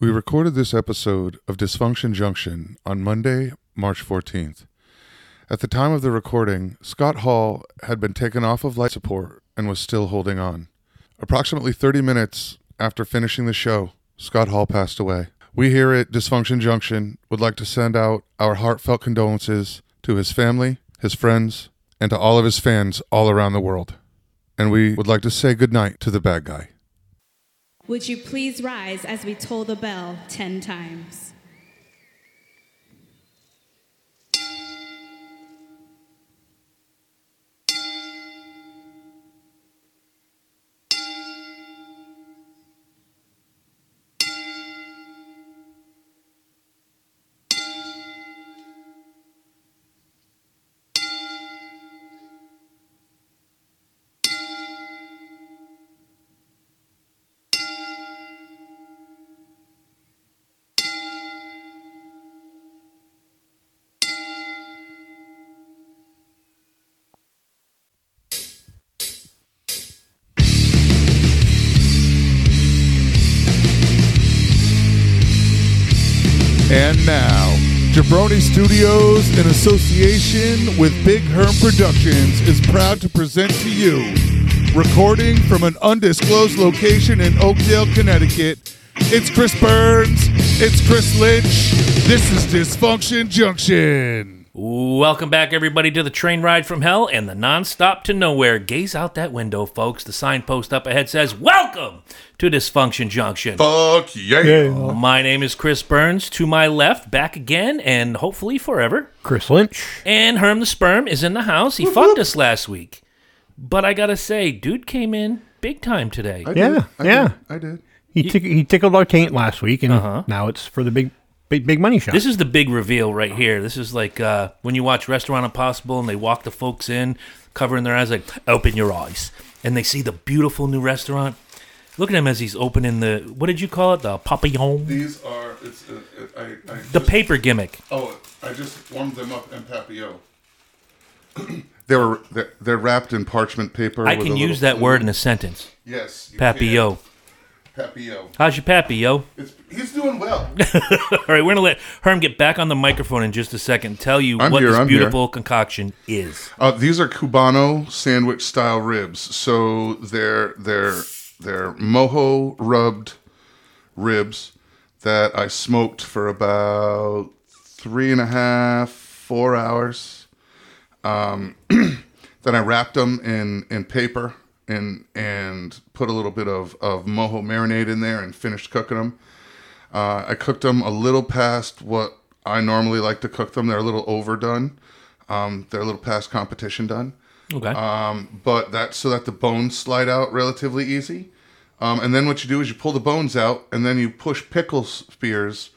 We recorded this episode of Dysfunction Junction on Monday, March 14th. At the time of the recording, Scott Hall had been taken off of life support and was still holding on. Approximately 30 minutes after finishing the show, Scott Hall passed away. We here at Dysfunction Junction would like to send out our heartfelt condolences to his family, his friends, and to all of his fans all around the world. And we would like to say goodnight to the bad guy. Would you please rise as we toll the bell 10 times? And now, Jabroni Studios, in association with Big Herm Productions, is proud to present to you, recording from an undisclosed location in Oakdale, Connecticut. It's Chris Burns. It's Chris Lynch. This is Dysfunction Junction. Welcome back, everybody, to the train ride from hell and the nonstop to nowhere. Gaze out that window, folks. The signpost up ahead says, Welcome to Dysfunction Junction. Fuck yeah. My name is Chris Burns. To my left, back again, and hopefully forever. Chris Lynch. And Herm the Sperm is in the house. He fucked us last week. But I gotta say, dude came in big time today. I Yeah, did. I yeah. Did. I did. He tick he tickled our taint last week, and Uh-huh. now it's for the big big big money shot. This is the big reveal right here. This is like uh, when you watch Restaurant Impossible and they walk the folks in, covering their eyes, like, open your eyes. And they see the beautiful new restaurant. Look at him as he's opening the, what did you call it? The papillon? These are. It's. Uh, I. I The paper gimmick. Oh, I just warmed them up in papillo. they were. They're, they're wrapped in parchment paper. I with can a use little that word in a sentence. Yes. you Papillo. can. Papillo. How's your papillo? It's, he's doing well. All right, we're going to let Herm get back on the microphone in just a second and tell you I'm what here, this I'm here. beautiful concoction is. Uh, these are Cubano sandwich style ribs. So they're they're they're mojo rubbed ribs that I smoked for about three and a half, four hours. Um, then I wrapped them in in paper and and put a little bit of of mojo marinade in there and finished cooking them. Uh, I cooked them a little past what I normally like to cook them. They're a little overdone. Um, they're a little past competition done. Okay. Um, but that's so that the bones slide out relatively easy. Um, and then what you do is you pull the bones out and then you push pickle spears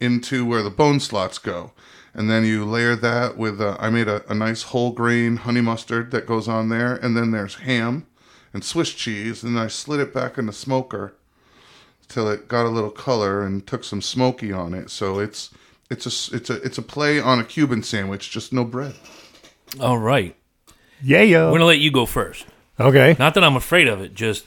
into where the bone slots go. And then you layer that with, uh, I made a, a nice whole grain honey mustard that goes on there. And then there's ham and Swiss cheese. And I slid it back in the smoker till it got a little color and took some smoky on it. So it's, it's a, it's a, it's a play on a Cuban sandwich, just no bread. All right. yeah, We're yeah. going to let you go first. Okay. Not that I'm afraid of it, just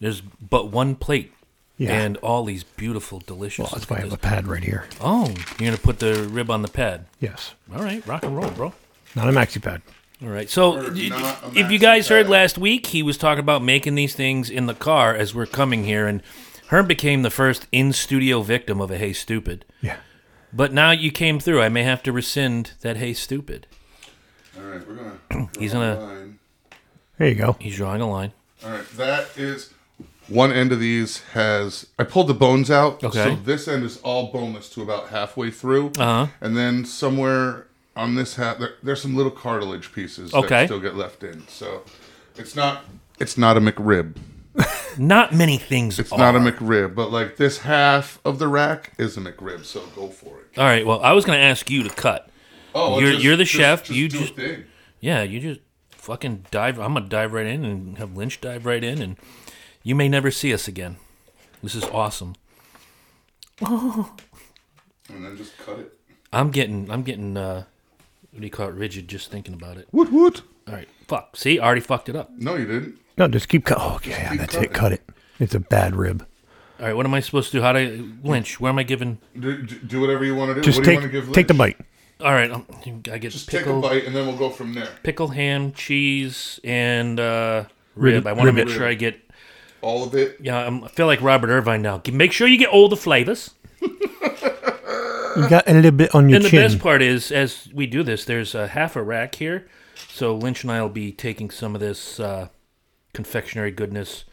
there's but one plate. Yeah. And all these beautiful, delicious. Well, that's why I have a pad right here. Oh, you're gonna put the rib on the pad. Yes, All right, rock and roll, bro. not a maxi pad. All right. So, Or y- not a if you guys heard last week, he was talking about making these things in the car as we're coming here, and Herm became the first in studio victim of a Hey Stupid. Yeah. But now you came through. I may have to rescind that Hey Stupid. All right, we're gonna. He's draw a gonna- line. There you go. He's drawing a line. All right, that is one end of these has. I pulled the bones out. Okay. So this end is all boneless to about halfway through. Uh huh. And then somewhere on this half, there, there's some little cartilage pieces Okay. that still get left in. So it's not. It's not a McRib. Not many things. It's are. not a McRib, but like this half of the rack is a McRib. So go for it. All right. Well, I was gonna ask you to cut. Oh, You're- you're the chef, Just you do just- a thing. Yeah, you just fucking dive. I'm gonna dive right in and have Lynch dive right in, and you may never see us again. This is awesome. Oh. and then just cut it. I'm getting, I'm getting, uh, do you call it? Rigid just thinking about it. Woot woot. All right, fuck. See, I already fucked it up. No, you didn't. No, just keep cut. Oh, yeah, yeah, keep that's cutting. it. Cut it. It's a bad rib. All right, what am I supposed to do? How do I, Lynch? Where am I giving? Do, do- do whatever you want to do. Just what do you take want to give take the bite. All right, um, I get Just take a pickle, bite, and then we'll go from there. pickle, ham, cheese, and uh, rib. I want to rib. make sure I get. All of it. Yeah, I'm, I feel like Robert Irvine now. Make sure you get all the flavors. You got a little bit on your And the best part is, as we do this, there's a half a rack here. So Lynch and I will be taking some of this uh, confectionery goodness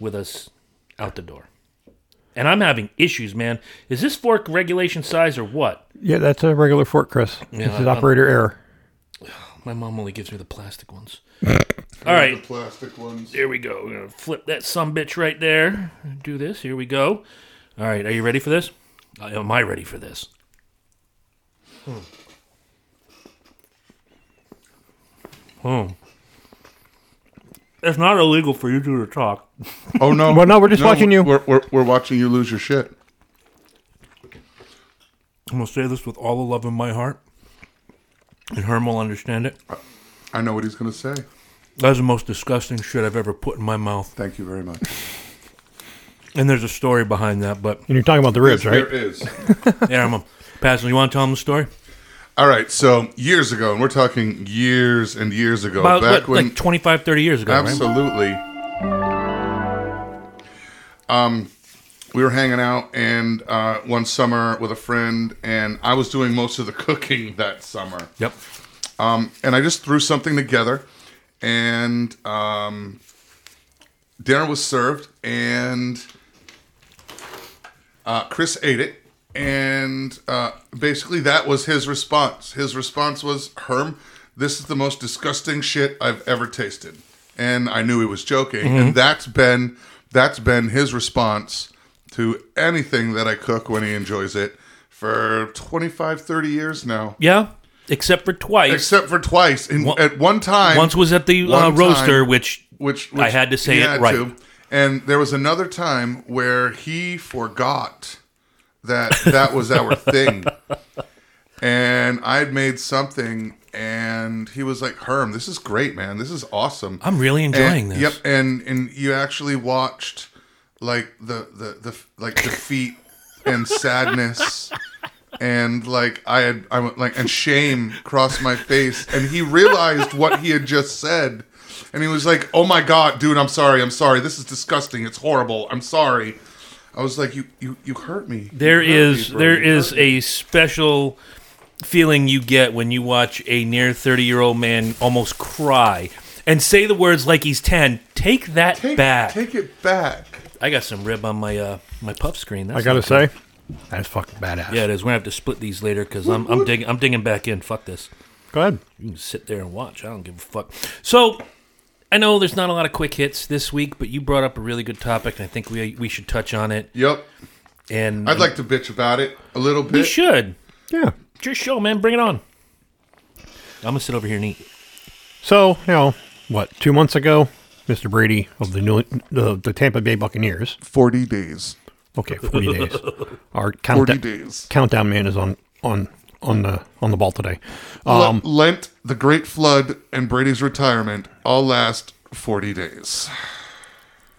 with us out the door. And I'm having issues, man. Is this fork regulation size or what? Yeah, that's a regular fork, Chris. Yeah, this is I- operator error. My mom only gives me the plastic ones. All All right, The plastic ones. here we go. We're gonna flip that some bitch right there. Do this. Here we go. All right, are you ready for this? Uh, Am I ready for this? Hmm. Hmm. It's not illegal for you two to talk. Oh no! Well, no, we're just watching you. We're, we're, we're watching you lose your shit. I'm gonna say this with all the love in my heart, and Herm will understand it. I know what he's gonna say. That's the most disgusting shit I've ever put in my mouth. Thank you very much. And there's a story behind that, but And you're talking about the ribs, right? There is. yeah, I'm gonna pass. You want to tell them the story? All right. So years ago, and we're talking years and years ago, About back what, when like 25, 30 years ago, right? Absolutely. Um, we were hanging out and uh, one summer with a friend, and I was doing most of the cooking that summer. Yep. Um, and I just threw something together, and um, dinner was served, and uh, Chris ate it, and uh, basically that was his response. His response was, "Herm, this is the most disgusting shit I've ever tasted," and I knew he was joking, and that's been that's been his response to anything that I cook when he enjoys it for 25, 30 years now. Yeah, except for twice. Except for twice. In, One- at one time, Once was at the uh, roaster, time- which which, which I had to say it right. to. And there was another time where he forgot that that was our thing. And I'd made something, and he was like, "Herm, this is great, man. This is awesome." I'm really enjoying And- this. Yep, and and you actually watched like the the the like defeat and sadness and like I had I went like and shame crossed my face and he realized what he had just said and he was like, "Oh my god, dude, I'm sorry. I'm sorry. This is disgusting. It's horrible. I'm sorry." I was like, "You you you hurt me." there You hurt is me, there You is a special feeling you get when you watch a near 30 year old man almost cry and say the words like he's 10. Take that take, back. Take it back. I got some rib on my uh my puff screen. That's I gotta not good. say, that's fucking badass. Yeah, it is. We're gonna have to split these later because I'm I'm digging I'm digging back in. Fuck this. Go ahead. You can sit there and watch. I don't give a fuck. So, I know there's not a lot of quick hits this week, but you brought up a really good topic, and I think we we should touch on it. Yep. And I'd like to bitch about it a little we bit. should. Yeah. It's your show, man. Bring it on. I'm gonna sit over here and eat. So, you know, what, two months ago, Mr. Brady of the New, the, the Tampa Bay Buccaneers, 40 days. okay, 40 days. Our 40 countdown, days. countdown man is on, on, on the, on the ball today. Um, Lent, the Great Flood, and Brady's retirement all last 40 days.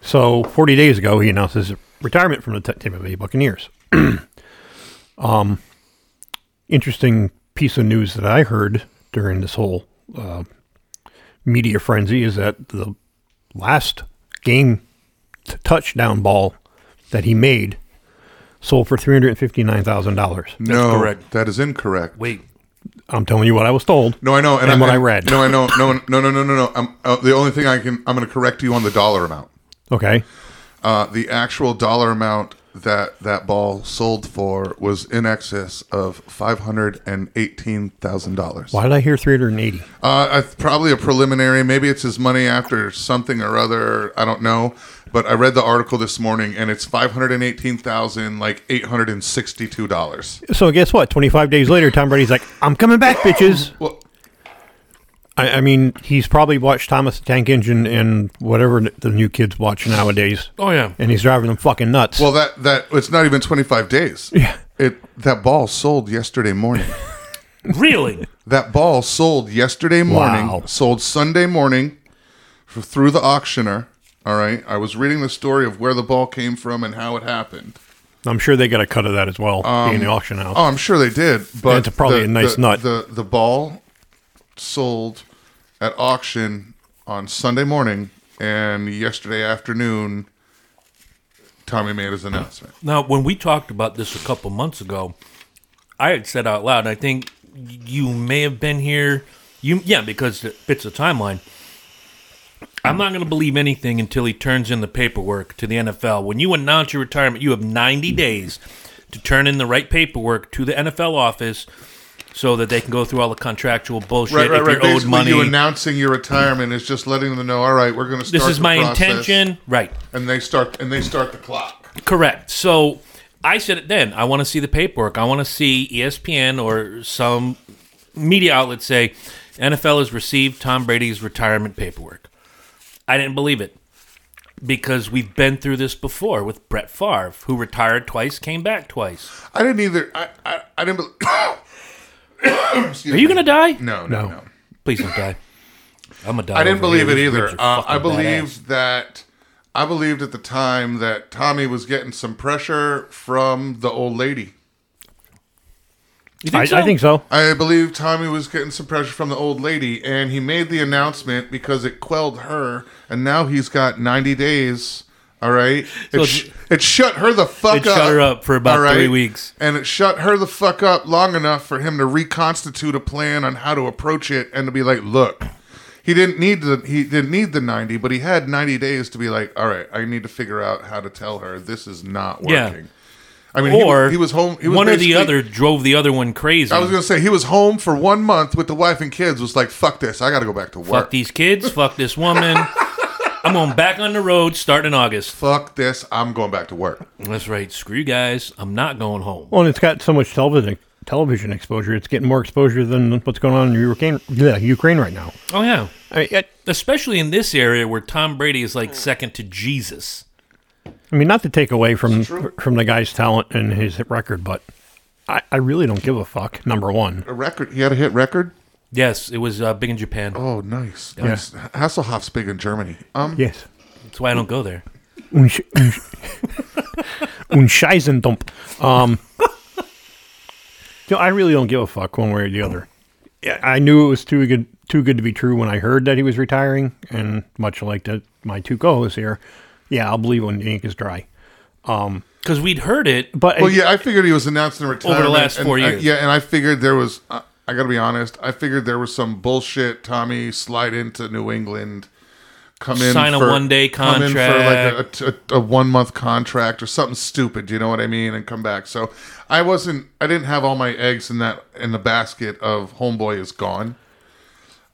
So 40 days ago, he announced his retirement from the Tampa Bay Buccaneers. um, interesting piece of news that I heard during this whole uh, media frenzy is that the last game t- touchdown ball that he made sold for three hundred fifty nine thousand dollars. no, correct. that is incorrect. Wait, I'm telling you what I was told. No, I know, and, And what I and- read. No, I know, no, no, no, no, no, no. I'm, uh, the only thing I can, I'm going to correct you on the dollar amount. Okay, Uh, the actual dollar amount that that ball sold for was in excess of five hundred and eighteen thousand dollars. why did I hear three hundred and eighty? Uh, probably a preliminary. Maybe it's his money after something or other. I don't know. But I read the article this morning, and it's five hundred and eighteen thousand, like eight hundred and sixty-two dollars. So guess what? Twenty five days later, Tom Brady's like, "I'm coming back, bitches." Well, I, I mean, he's probably watched Thomas the Tank Engine and whatever the new kids watch nowadays, oh yeah, and he's driving them fucking nuts. well, that that it's not even twenty-five days. yeah. It that ball sold yesterday morning. really? that ball sold yesterday morning. Wow. Sold Sunday morning f- through the auctioneer All right, I was reading the story of where the ball came from and how it happened. I'm sure they got a cut of that as well, being um, the auction house. Oh, I'm sure they did, but it's probably the- a nice the- nut. The the ball sold at auction on Sunday morning, and yesterday afternoon, Tommy made his announcement. Now, when we talked about this a couple months ago, I had said out loud, I think you may have been here. You, yeah, because it fits the timeline. I'm not going to believe anything until he turns in the paperwork to the NFL. When you announce your retirement, you have 90 days to turn in the right paperwork to the NFL office so that they can go through all the contractual bullshit. Right, right, if right. you're owed Basically, money, you announcing your retirement is just letting them know. All right, we're going to. Start This is my intention. Right. and they start and they start the clock. Correct. So I said it then. I want to see the paperwork. I want to see ESPN or some media outlet say NFL has received Tom Brady's retirement paperwork. I didn't believe it because we've been through this before with Brett Favre, who retired twice, came back twice. I didn't either. I I, I didn't. Be- Are you gonna die? no, no, No. no. Please don't die. I'm gonna die. I didn't over here. believe it either. Uh, I fucking badass. believed that I believed at the time that Tommy was getting some pressure from the old lady. You I, so? I think so. I believe Tommy was getting some pressure from the old lady, and he made the announcement because it quelled her, and now he's got 90 days. All right, So it, sh- it shut her the fuck It up. shut her up for about all three weeks. and it shut her the fuck up long enough for him to reconstitute a plan on how to approach it, and to be like, look, he didn't need the he didn't need the 90, but he had 90 days to be like, all right, I need to figure out how to tell her this is not Yeah. working. I mean, he Or he, was home. He was one or the other drove the other one crazy. I was gonna say he was home for one month with the wife and kids. Was like, fuck this, I got to go back to work. fuck these kids, fuck this woman. I'm going back on the road starting in August. Fuck this, I'm going back to work. That's right. Screw you guys. I'm not going home. Well, and it's got so much television television exposure. It's getting more exposure than what's going on in Ukraine, yeah, Ukraine right now. Oh yeah. I mean, it, Especially in this area where Tom Brady is like second to Jesus. I mean, not to take away from from the guy's talent and his record, but I, I really don't give a fuck. Number one, A record. He had a hit record. Yes, it was uh, big in Japan. Oh, nice, nice. Hasselhoff's big in Germany. Um, yes. That's why I don't go there. Un, sch- un, sch- un Scheisendump. Um, so I really don't give a fuck one way or the other. Yeah, I knew it was too good too good to be true when I heard that he was retiring, and much like that, my two co-hosts here, yeah, I'll believe when the ink is dry. Because we'd heard it. But Well, yeah, I figured he was announcing retirement over the last and four I- years. yeah, and I figured there was. Uh, I got to be honest. I figured there was some bullshit. Tommy slide into New England, come in Sign a one-day come in for like a, a, a one month contract or something stupid. You know what I mean? And come back. So I wasn't. I didn't have all my eggs in that in the basket of homeboy is gone.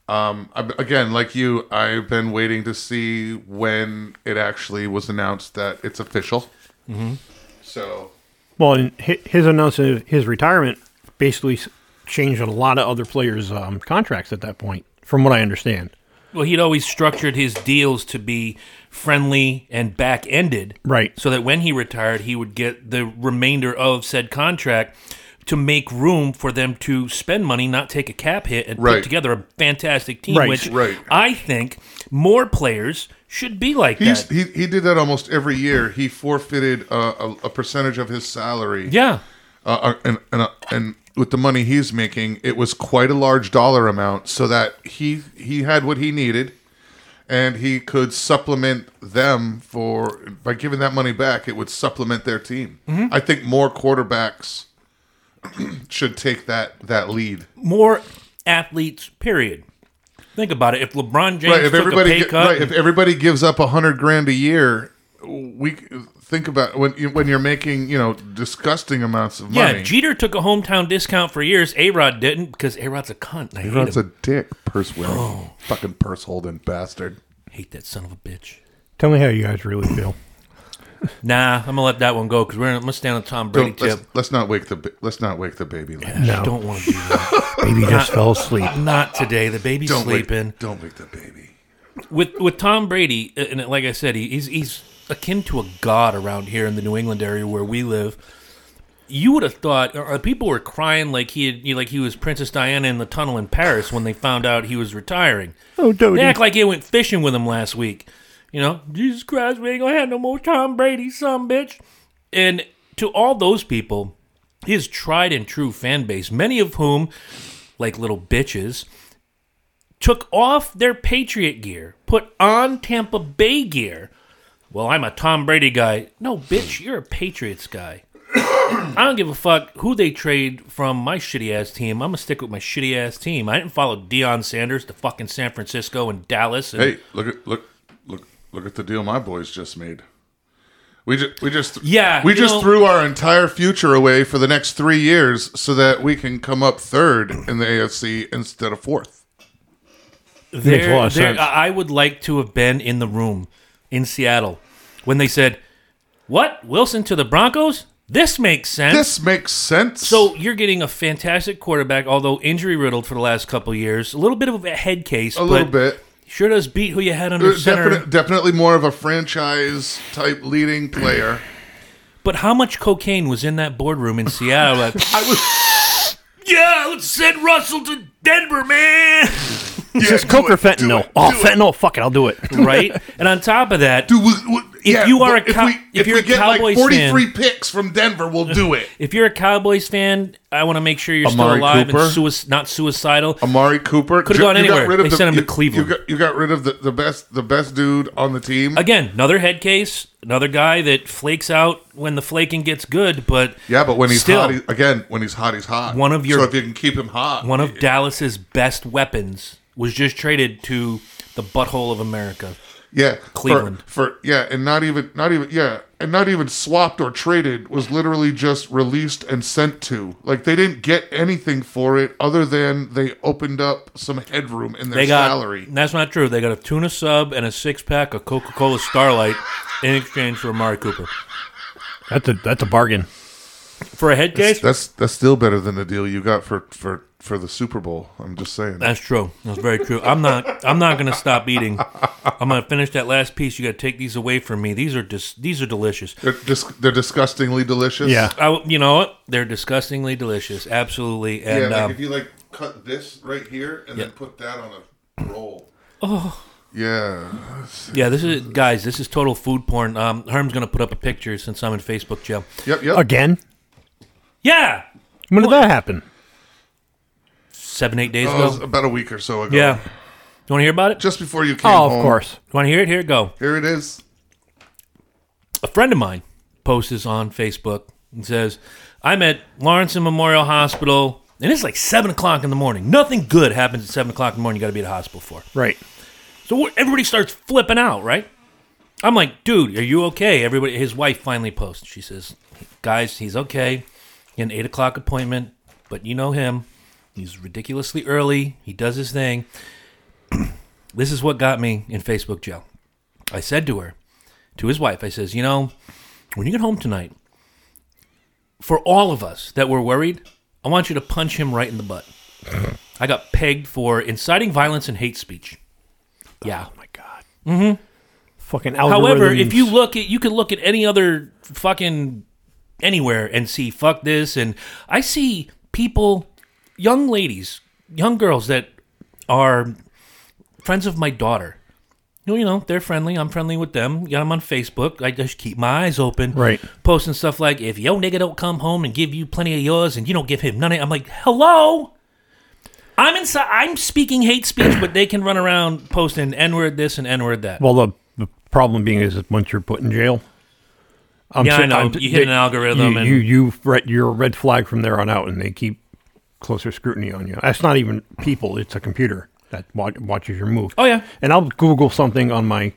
Um, I, again, like you, I've been waiting to see when it actually was announced that it's official. Mm-hmm. So well, and his announcement of his retirement basically s- changed a lot of other players' um, contracts at that point, from what I understand. Well, he'd always structured his deals to be friendly and back ended. Right. So that when he retired, he would get the remainder of said contract to make room for them to spend money, not take a cap hit, and Right. put together a fantastic team. Right. Which Right. I think more players should be like He's, that. he he did that almost every year. He forfeited a, a, a percentage of his salary. yeah. Uh, uh, and and uh, and with the money he's making, it was quite a large dollar amount, so that he he had what he needed, and he could supplement them for by giving that money back. It would supplement their team. Mm-hmm. I think more quarterbacks should take that that lead. More athletes. Period. Think about it. If LeBron James Right. If took everybody a pay cut, right, if everybody gives up a hundred grand a year, we think about when you, when you're making you know disgusting amounts of money. yeah. Jeter took a hometown discount for years. A Rod didn't because A Rod's a cunt. and I hate That's him. a dick, purse wearing, Oh. fucking purse holding bastard. hate that son of a bitch. Tell me how you guys really feel. Nah, I'm gonna let that one go because we're gonna stay on the Tom Brady Don't, let's, tip. let's not wake the ba- let's not wake the baby. Lynch. I No. don't want to do that. Baby just fell asleep. Not today. The baby's Don't sleeping. wake, don't wake the baby. With with Tom Brady, uh, and like I said, he, he's he's akin to a god around here in the New England area where we live. You would have thought or people were crying like he had, like he was Princess Diana in the tunnel in Paris when they found out he was retiring. Oh, Dodi. They act like he went fishing with him last week. You know, Jesus Christ, we ain't gonna have no more Tom Brady, some bitch. And to all those people, his tried and true fan base, many of whom, like little bitches, took off their Patriot gear, put on Tampa Bay gear. Well, I'm a Tom Brady guy. No, bitch, you're a Patriots guy. I don't give a fuck who they trade from my shitty ass team. I'm gonna stick with my shitty ass team. I didn't follow Deion Sanders to fucking San Francisco and Dallas. And Hey, look at look look look at the deal my boys just made. We just we just Yeah, we just know- threw our entire future away for the next three years so that we can come up third in the AFC instead of fourth. Makes a lot of there- I I would like to have been in the room in Seattle when they said, "What Wilson to the Broncos? This makes sense." This makes sense. so you're getting a fantastic quarterback, although injury riddled for the last couple of years. A little bit of a head case, a but little bit. sure does beat who you had under center. definite- definitely more of a franchise type leading player. But how much cocaine was in that boardroom in Seattle? I was yeah, let's send Russell to Denver, man. Is this Coke or fentanyl? Oh, fentanyl. Fuck it, I'll do it. right? And on top of that, Dude, we, we, If you are but a Cow- if, we, if if you're we a get Cowboys like 43 picks from Denver, we'll do it. if you're a Cowboys fan, I want to make sure you're still alive Cooper? and sui- not suicidal. Amari Cooper Could've gone you got anywhere. rid of They the- sent him to you- Cleveland. You got, you got rid of the, the best the best dude on the team. Again, another head case, another guy that flakes out when the flaking gets good, but yeah, but when he's still, hot, he, again, when he's hot, he's hot. One of your- so if you can keep him hot, one of Dallas's best weapons was just traded to the butthole of America. yeah, for- Cleveland. for, yeah, and not even not even yeah, and not even swapped or traded was literally just released and sent to. Like they didn't get anything for it other than they opened up some headroom in their They got salary. that's not true. They got a tuna sub and a six pack of Coca Cola Starlight in exchange for Amari Cooper That's a that's a bargain. For a head case. That's that's still better than the deal you got for for for the Super Bowl. I'm just saying. That's true. That's very true. I'm not. I'm not gonna stop eating. I'm gonna finish that last piece. You got to take these away from me. These are just. These are delicious. They're dis- they're disgustingly delicious. Yeah. I, you know what? They're disgustingly delicious. Absolutely. Yeah, And like um, if you like cut this right here and Yeah. then put that on a roll. Oh. Yeah. yeah, this is guys. This is total food porn. Um, Herm's gonna put up a picture since I'm in Facebook jail. Yep. Yep. Again? Yeah, When did that happen? seven eight days Oh, it was ago. about a week or so ago. Yeah. You want to hear about it? Just before you oh, came Oh, home. of course. You want to hear it? Here it go. Here it is. a friend of mine posts this on Facebook and says, I'm at Lawrence and Memorial Hospital, and it's like 7 o'clock in the morning. Nothing good happens at 7 o'clock in the morning you got to be at the hospital for. Right. So what- everybody starts flipping out, right? I'm like, dude, are you okay? Everybody, his wife finally posts. She says, guys, he's okay. An 8 o'clock appointment, but you know him. He's ridiculously early. He does his thing. this is what got me in Facebook jail. I said to her, to his wife, I says, you know, when you get home tonight, for all of us that were worried, I want you to punch him right in the butt. I got pegged for inciting violence and hate speech. Yeah. Oh my god. Mm-hmm. Fucking algorithms. However, if you look at, you can look at any other fucking anywhere and see fuck this, and I see people, young ladies, young girls that are friends of my daughter. You know, you know, they're friendly. I'm friendly with them. Got them on Facebook. I just keep my eyes open. Right. Posting stuff like, if yo nigga don't come home and give you plenty of yours and you don't give him none of I'm like, hello? I'm inside. I'm speaking hate speech, but they can run around posting N word this and N word that. well, the, the problem being is that once you're put in jail, I'm Yeah, I si- know. I'm- You hit an algorithm You, and- you, you re- you're a red flag from there on out, and they keep closer scrutiny on you. That's not even people; it's a computer that wa- watches your move. Oh, yeah. And I'll Google something on my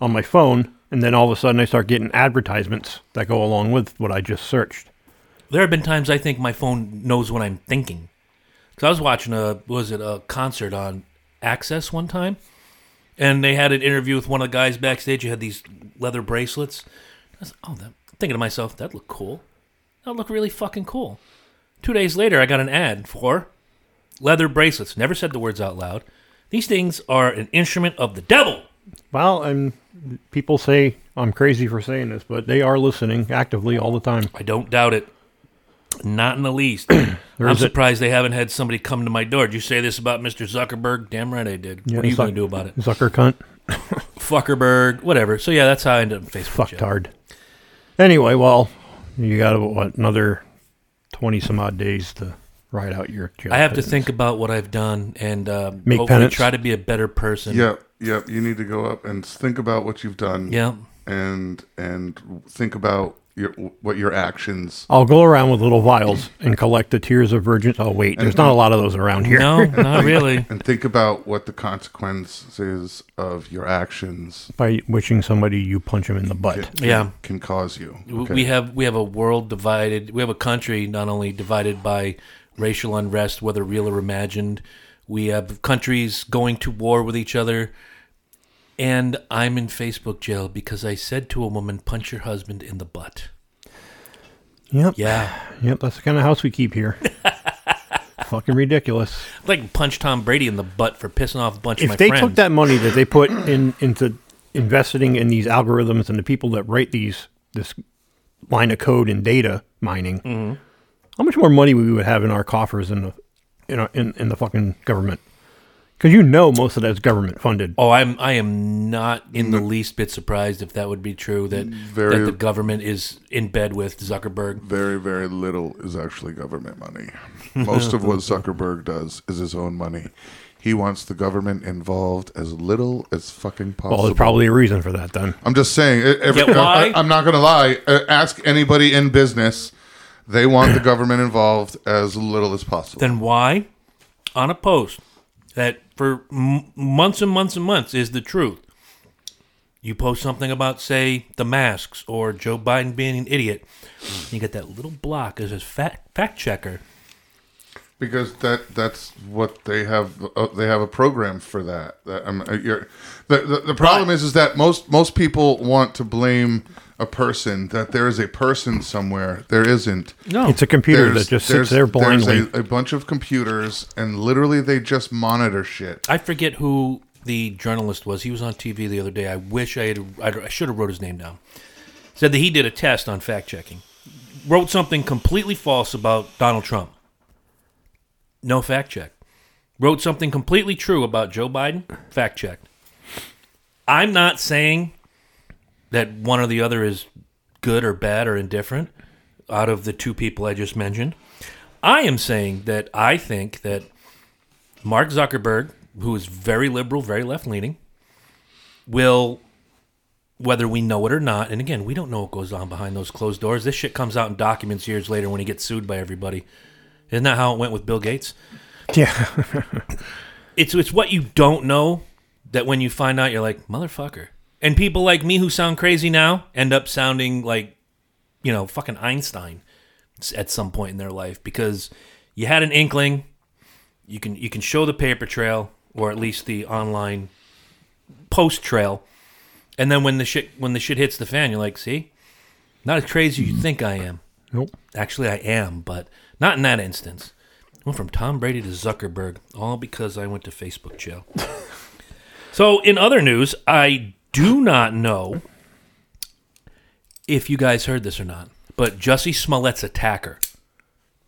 on my phone, and then all of a sudden I start getting advertisements that go along with what I just searched. There have been times I think my phone knows what I'm thinking. Because I was watching a was it a concert on Access one time, and they had an interview with one of the guys backstage who had these leather bracelets. I was, oh, that, thinking to myself, that looked cool. That looked really fucking cool. Two days later, I got an ad for leather bracelets. Never said the words out loud. These things are an instrument of the devil. Well, and people say I'm crazy for saying this, but they are listening actively all the time. I don't doubt it. Not in the least. I'm surprised they haven't had somebody come to my door. Did you say this about Mr. Zuckerberg? Damn right I did. Yeah, what are you Zuck- going to do about it? Zucker cunt. Fuckerberg, whatever. So yeah, that's how I ended up on Facebook. jail. Fucktard. Anyway, well, you got what another twenty some odd days to ride out your. I have to think about what I've done and uh, Make hopefully penance. try to be a better person. Yep, yep. You need to go up and think about what you've done. Yeah. and and think about your what your actions. I'll go around with little vials and collect the tears of virgins. Oh wait, there's not a lot of those around here. No, not really. And think about what the consequences of your actions By wishing somebody you punch them in the butt. can, Yeah. can cause you. Okay. We have we have a world divided. We have a country not only divided by racial unrest, whether real or imagined. We have countries going to war with each other. And I'm in Facebook jail because I said to a woman, "Punch your husband in the butt." Yep. Yeah, Yep. That's the kind of house we keep here. Fucking ridiculous. I'd like punch Tom Brady in the butt for pissing off a bunch of my friends. If they friends. took that money that they put in into investing in these algorithms and the people that write these this line of code and data mining, Mm-hmm. how much more money we would have in our coffers in the in our, in, in the fucking government? Because you know most of that's government funded. Oh, I'm I am not in the least bit surprised if that would be true that Very- that the government is in bed with Zuckerberg. very very little is actually government money. Most of what Zuckerberg does is his own money. He wants the government involved as little as fucking possible. Well, there's probably a reason for that then. I'm just saying. i- Every, Yeah, why? I, am not going to lie. Uh, ask anybody in business. They want the government involved as little as possible. Then why, on a post that for m- months and months and months is the truth, you post something about say the masks or Joe Biden being an idiot, you get that little block as a fact fact checker. because that that's what they have. Uh, they have a program for that. that um, uh, you're, the, the the problem is is that most most people want to blame a person. That there is a person somewhere. There isn't. No, It's a computer There's- that just there's- sits there blindly. There's a, a bunch of computers, and literally they just monitor shit. I forget who the journalist was. He was on TV the other day. I wish I had. I, I should have wrote his name down. Said that he did a test on fact checking. Wrote something completely false about Donald Trump. No fact check. Wrote something completely true about Joe Biden. Fact checked. I'm not saying that one or the other is good or bad or indifferent out of the two people I just mentioned. I am saying that I think that Mark Zuckerberg, who is very liberal, very left leaning, will, whether we know it or not, and again, we don't know what goes on behind those closed doors. This shit comes out in documents years later when he gets sued by everybody. Isn't that how it went with Bill Gates? Yeah. It's it's what you don't know that when you find out, you're like, motherfucker. And people like me who sound crazy now end up sounding like, you know, fucking Einstein at some point in their life because you had an inkling. You can you can show the paper trail or at least the online post trail, and then when the shit when the shit hits the fan, you're like, see, not as crazy as you think I am. Nope. Actually, I am, but not in that instance. I went from Tom Brady to Zuckerberg, all because I went to Facebook jail. so, in other news, I do not know if you guys heard this or not, but Jussie Smollett's attacker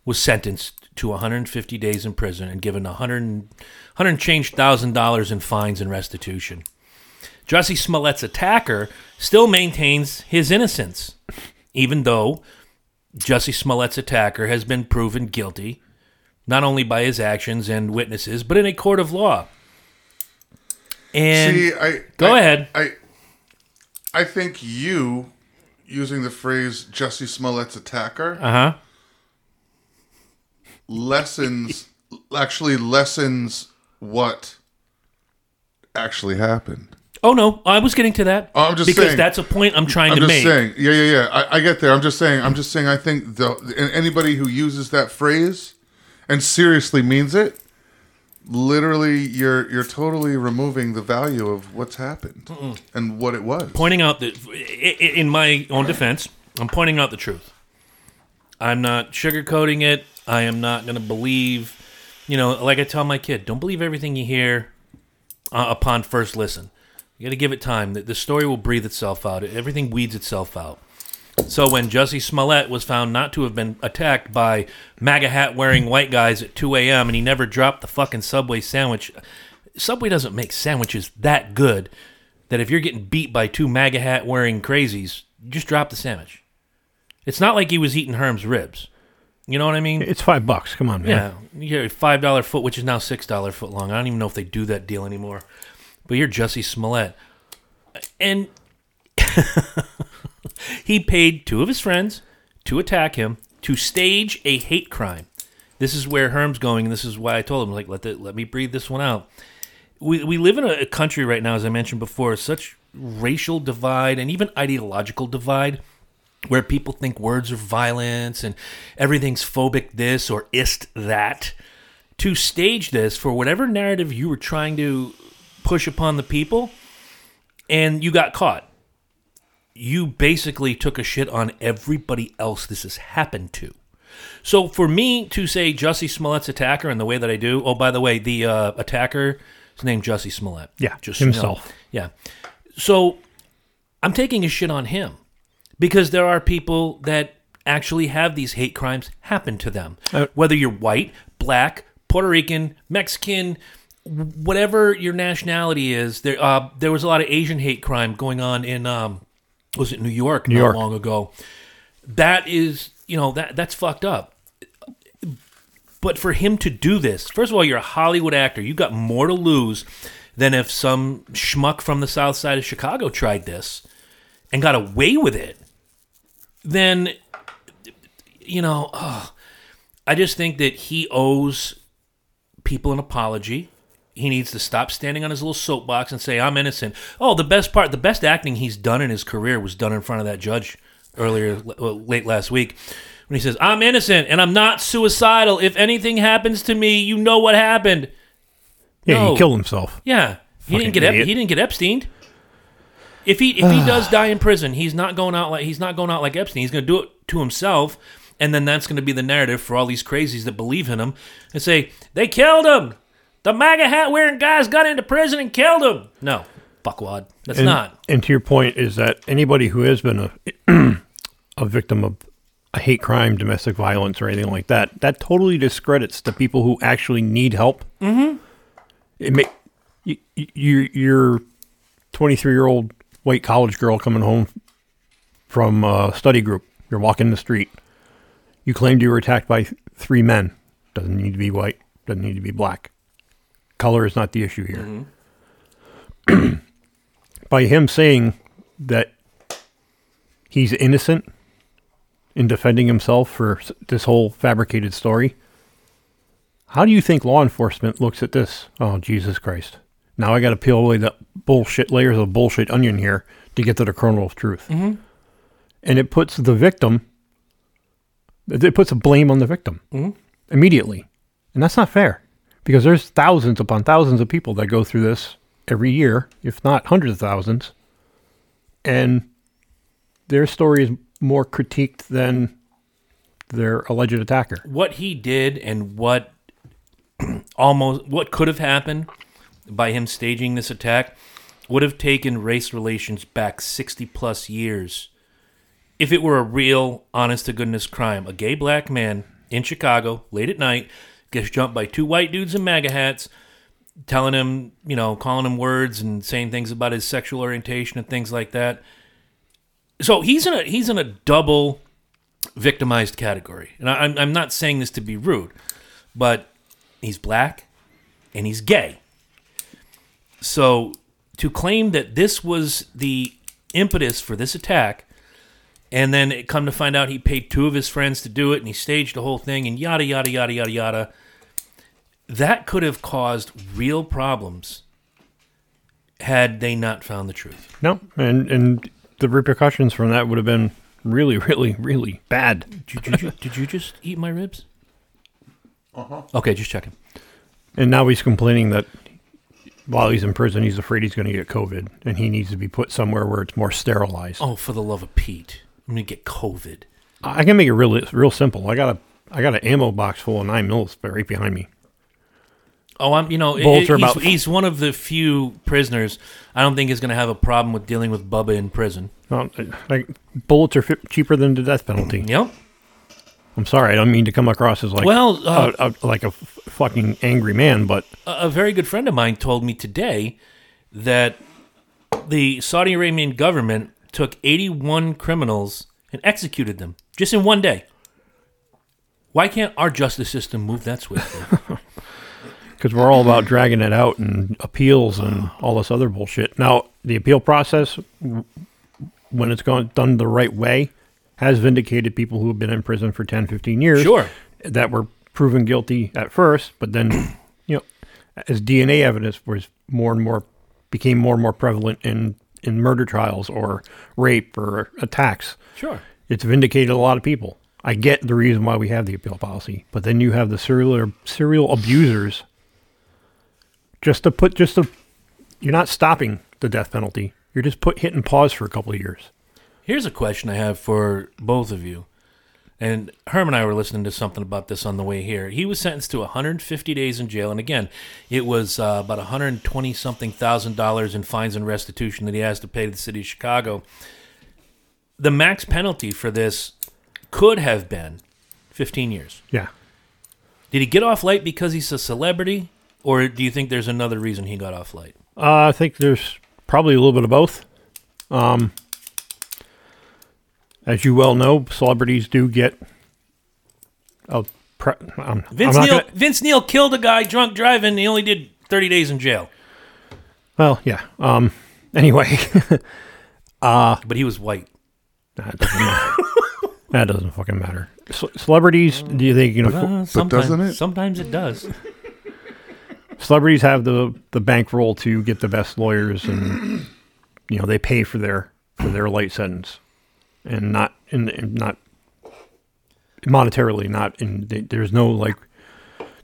was sentenced to 150 days in prison and given 100, 100 and change thousand dollars in fines and restitution. Jussie Smollett's attacker still maintains his innocence, even though Jussie Smollett's attacker has been proven guilty, not only by his actions and witnesses, but in a court of law. And See, I Go I- ahead. I I think you using the phrase Jussie Smollett's attacker uh huh. lessens actually lessens what actually happened. Oh no, I was getting to that. Oh, I'm just because saying. that's a point I'm trying I'm to just make. saying, yeah, yeah, yeah. I, I get there. I'm just saying. I'm just saying. I think the anybody who uses that phrase and seriously means it, literally, you're you're totally removing the value of what's happened and what it was. pointing out that, in my own defense, I'm pointing out the truth. I'm not sugarcoating it. I am not going to believe, you know, like I tell my kid, don't believe everything you hear uh, upon first listen. You got to give it time. The, the story will breathe itself out. Everything weeds itself out. So when Jussie Smollett was found not to have been attacked by MAGA hat wearing white guys at 2 a.m. and he never dropped the fucking Subway sandwich, Subway doesn't make sandwiches that good. that if you're getting beat by two MAGA hat wearing crazies, just drop the sandwich. It's not like he was eating Herm's ribs. You know what I mean? It's five bucks. Come on, man. Yeah, you get a five dollar foot, which is now six dollar foot long. I don't even know if they do that deal anymore. But you're Jussie Smollett, and he paid two of his friends to attack him to stage a hate crime. This is where Herm's going, and this is why I told him like let the, let me breathe this one out. We we live in a, a country right now, as I mentioned before, such racial divide and even ideological divide where people think words are violence and everything's phobic this or ist that to stage this for whatever narrative you were trying to push upon the people and you got caught you basically took a shit on everybody else this has happened to so for me to say Jussie Smollett's attacker in the way that I do, oh by the way, the uh, attacker is named Jussie Smollett. Yeah, just himself. yeah. So I'm taking a shit on him because there are people that actually have these hate crimes happen to them. Uh, Whether you're white, black, Puerto Rican, Mexican, whatever your nationality is, there uh, there was a lot of Asian hate crime going on in um, was it New York New not York. long ago. That is, you know, that that's fucked up. But for him to do this, first of all, you're a Hollywood actor. You got more to lose than if some schmuck from the south side of Chicago tried this and got away with it. Then, you know, I just think that he owes people an apology. He needs to stop standing on his little soapbox and say, I'm innocent. Oh, the best part, the best acting he's done in his career was done in front of that judge earlier, well, uh, late last week, when he says, I'm innocent and I'm not suicidal. If anything happens to me, you know what happened. Yeah, No. he killed himself. Yeah, he Fucking didn't get Ep- he didn't get Epstein. If he if he does die in prison, he's not going out like he's not going out like Epstein. He's going to do it to himself, and then that's going to be the narrative for all these crazies that believe in him and say they killed him. The MAGA hat wearing guys got into prison and killed him. No, fuckwad. That's And, not. And to your point is that anybody who has been a a victim of a hate crime, domestic violence, or anything like that, that totally discredits the people who actually need help. Mm-hmm. It may, you, you, you're 23 year old white college girl coming home from a study group. You're walking the street. You claimed you were attacked by three men. Doesn't need to be white. Doesn't need to be black. Color is not the issue here mm-hmm. by him saying that he's innocent in defending himself for this whole fabricated story, how do you think law enforcement looks at this? Oh, Jesus Christ. Now I got to peel away the bullshit layers of bullshit onion here to get to the kernel of truth. Mm-hmm. And it puts the victim, it puts a blame on the victim mm-hmm. immediately. And that's not fair because there's thousands upon thousands of people that go through this every year, if not hundreds of thousands. And their story is more critiqued than their alleged attacker. what he did and what almost what could have happened by him staging this attack would have taken race relations back 60 plus years if it were a real honest to goodness crime a gay black man in chicago late at night gets jumped by two white dudes in maga hats telling him you know calling him words and saying things about his sexual orientation and things like that so he's in a he's in a double victimized category. And I, I'm, I'm not saying this to be rude, but he's black and he's gay. So to claim that this was the impetus for this attack, and then it come to find out he paid two of his friends to do it and he staged the whole thing and yada, yada, yada, yada, yada, that could have caused real problems had they not found the truth. No, and and the repercussions from that would have been really, really, really bad. Did you, did you, did you just eat my ribs? Uh-huh. Okay, just checking. And now he's complaining that while he's in prison, he's afraid he's going to get COVID, and he needs to be put somewhere where it's more sterilized. Oh, for the love of Pete. I'm to get COVID. I can make it real, real simple. I got a, I got an ammo box full of nine mils right behind me. Oh, I'm, you know, it- Bullets are he's, about- he's one of the few prisoners I don't think is going to have a problem with dealing with Bubba in prison. Well, like bullets are fi- cheaper than the death penalty. Yep. I'm sorry, I don't mean to come across as like Well, uh, a, a, like a f- fucking angry man, but a, a very good friend of mine told me today that the Saudi Arabian government took 81 criminals and executed them just in one day. Why can't our justice system move that swiftly? because we're all about dragging it out and appeals and all this other bullshit. Now, the appeal process, when it's gone done the right way, has vindicated people who have been in prison for 10, 15 years. Sure. That were proven guilty at first, but then, you know, as DNA evidence was more and more, became more and more prevalent in, in murder trials or rape or attacks sure. it's vindicated a lot of people. I get the reason why we have the appeal policy, but then you have the serial serial abusers. Just to put, just to, you're not stopping the death penalty. You're just put hit and pause for a couple of years. Here's a question I have for both of you. And Herm and I were listening to something about this on the way here. He was sentenced to 150 days in jail, and again, it was uh, about 120 something thousand dollars in fines and restitution that he has to pay to the city of Chicago. The max penalty for this could have been 15 years. Yeah, Did he get off light because he's a celebrity, or do you think there's another reason he got off light? uh, I think there's probably a little bit of both. Um, as you well know, celebrities do get. A pre- I'm, Vince I'm Neil, gonna- Vince Neil killed a guy drunk driving. He only did 30 days in jail, well, yeah. Um, anyway, but he was white. that doesn't matter. that doesn't fucking matter. Ce- celebrities, do you think you know? Uh, sometimes, doesn't it? Sometimes it does. celebrities have the the bankroll to get the best lawyers and you know they pay for their for their light sentence and not in, in not monetarily not in they, there's no like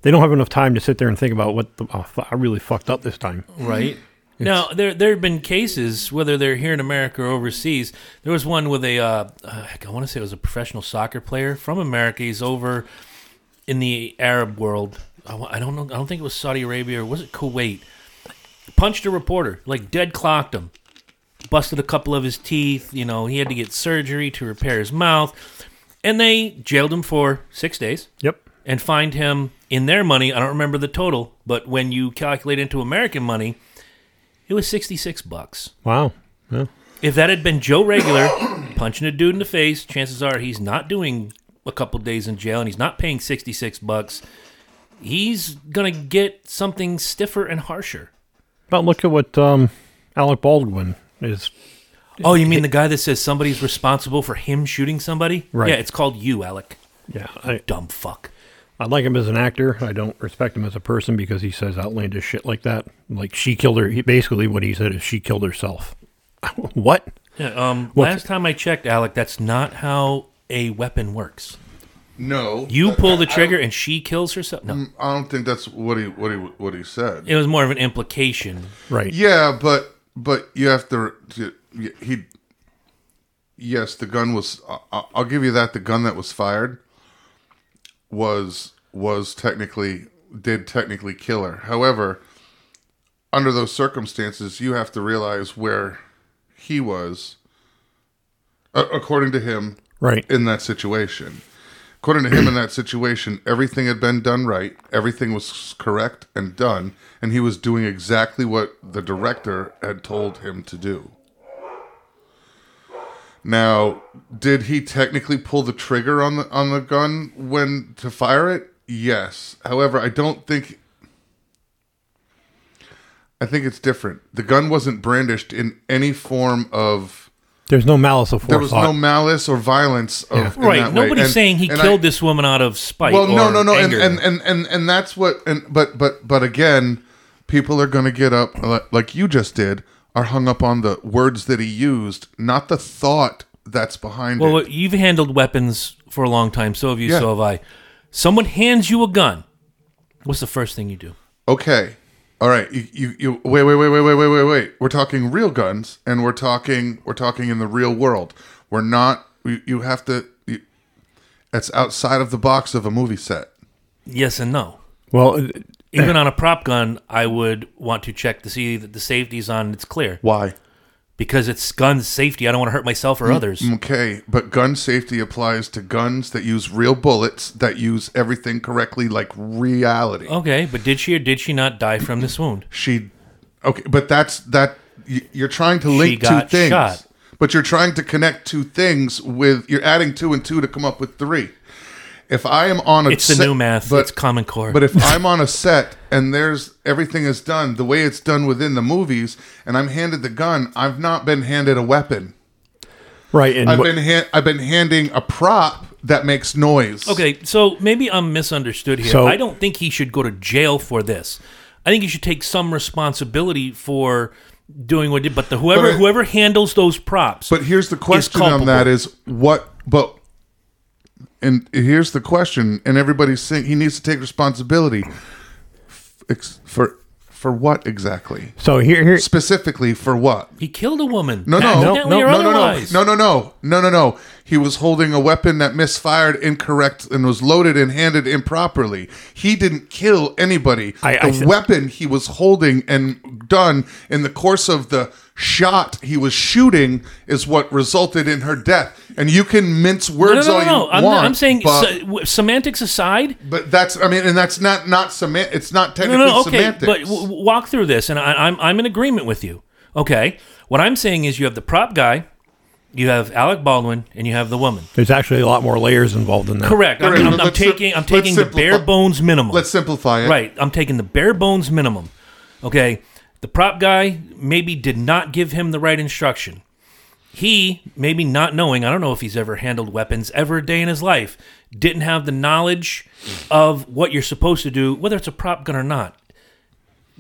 they don't have enough time to sit there and think about what the, oh, I really fucked up this time. Right. Now there there have been cases, whether they're here in America or overseas. There was one with a, uh, uh, I want to say it was a professional soccer player from America. He's over in the Arab world. I, I don't know. I don't think it was Saudi Arabia or was it Kuwait. Punched a reporter, like dead clocked him. Busted a couple of his teeth. You know, he had to get surgery to repair his mouth, and they jailed him for six days Yep. and fined him in their money. I don't remember the total, but when you calculate into American money, it was 66 bucks. Wow. Yeah. If that had been Joe Regular punching a dude in the face, chances are he's not doing a couple days in jail and he's not paying 66 bucks. He's going to get something stiffer and harsher. But look at what um, Alec Baldwin is. Oh, you mean the guy that says somebody's responsible for him shooting somebody? Right. Yeah, it's called you, Alec. Yeah, I, Dumb fuck. I like him as an actor. I don't respect him as a person because he says outlandish shit like that. Like she killed her. He basically what he said is she killed herself. what? Yeah, um, What- last time I checked, Alec, that's not how a weapon works. No, You pull the trigger and she kills herself. No, I don't think that's what he what he what he said. it was more of an implication. Right. Yeah, but but you have to, to he. Yes, the gun was. I- I'll give you that. The gun that was fired was was technically did technically kill her. However, under those circumstances, you have to realize where he was, according to him, Right. in that situation. According to him, in that situation, everything had been done right. Everything was correct and done, and he was doing exactly what the director had told him to do. Now, did he technically pull the trigger on the on the gun when to fire it? Yes. However, I don't think. I think it's different. The gun wasn't brandished in any form of. There's no malice of There was no malice or violence of in Right. that. Nobody's And- saying he killed I- this woman out of spite. well, no, or no, no, and, anger. and and and and that's what. And but but but again, people are going to get up like you just did, are hung up on the words that he used, not the thought that's behind well, it. Well, you've handled weapons for a long time. So have you. Yeah. So have I. Someone hands you a gun. What's the first thing you do? Okay, all right, you, you, you wait, wait, wait, wait, wait, wait, wait, wait. We're talking real guns, and we're talking we're talking in the real world. We're not. You, you have to. You, it's outside of the box of a movie set. Yes and no. Well, even on a prop gun, I would want to check to see that the safety's on. And it's clear. Why? Because it's gun safety. I don't want to hurt myself or mm, others. Okay, but gun safety applies to guns that use real bullets that use everything correctly, like reality. Okay, but did she or did she not die from this wound? She, okay, but that's that. you're trying to link two got things, shot. but you're trying to connect two things with you're adding two and two to come up with three. If I am on a It's the set- new math. but it's Common Core. but if I'm on a set and there's everything is done the way it's done within the movies, and I'm handed the gun, I've not been handed a weapon. Right. And I've what- been ha- I've been handing a prop that makes noise. Okay, so maybe I'm misunderstood here. So- I don't think he should go to jail for this. I think he should take some responsibility for doing what he did. But the whoever But I- whoever handles those props, But here's the question on that is what but and here's the question and everybody's saying he needs to take responsibility for for what exactly? so here, here, Specifically for what? he killed a woman. No, no, no, no, no, no, no, no, no, no, no, no. He was holding a weapon that misfired incorrect and was loaded and handed improperly. He didn't kill anybody. I- I the said- weapon he was holding and done in the course of the shot he was shooting is what resulted in her death. And you can mince No, no, words no, all no, no. you I'm, want. I'm saying but, se- w- semantics aside. but that's I mean, and that's not not semant. It's not technically no, no. Okay, semantics. but w- w- walk through this, and I, I'm I'm in agreement with you. Okay, what I'm saying is you have the prop guy, you have Alec Baldwin, and you have the woman. there's actually a lot more layers involved in that. Correct. I'm, I'm, I'm taking I'm let's taking the simplify- bare bones minimum. Let's simplify it. Right. I'm taking the bare bones minimum. Okay. The prop guy maybe did not give him the right instruction. He, maybe not knowing, I don't know if he's ever handled weapons ever a day in his life, didn't have the knowledge of what you're supposed to do, whether it's a prop gun or not.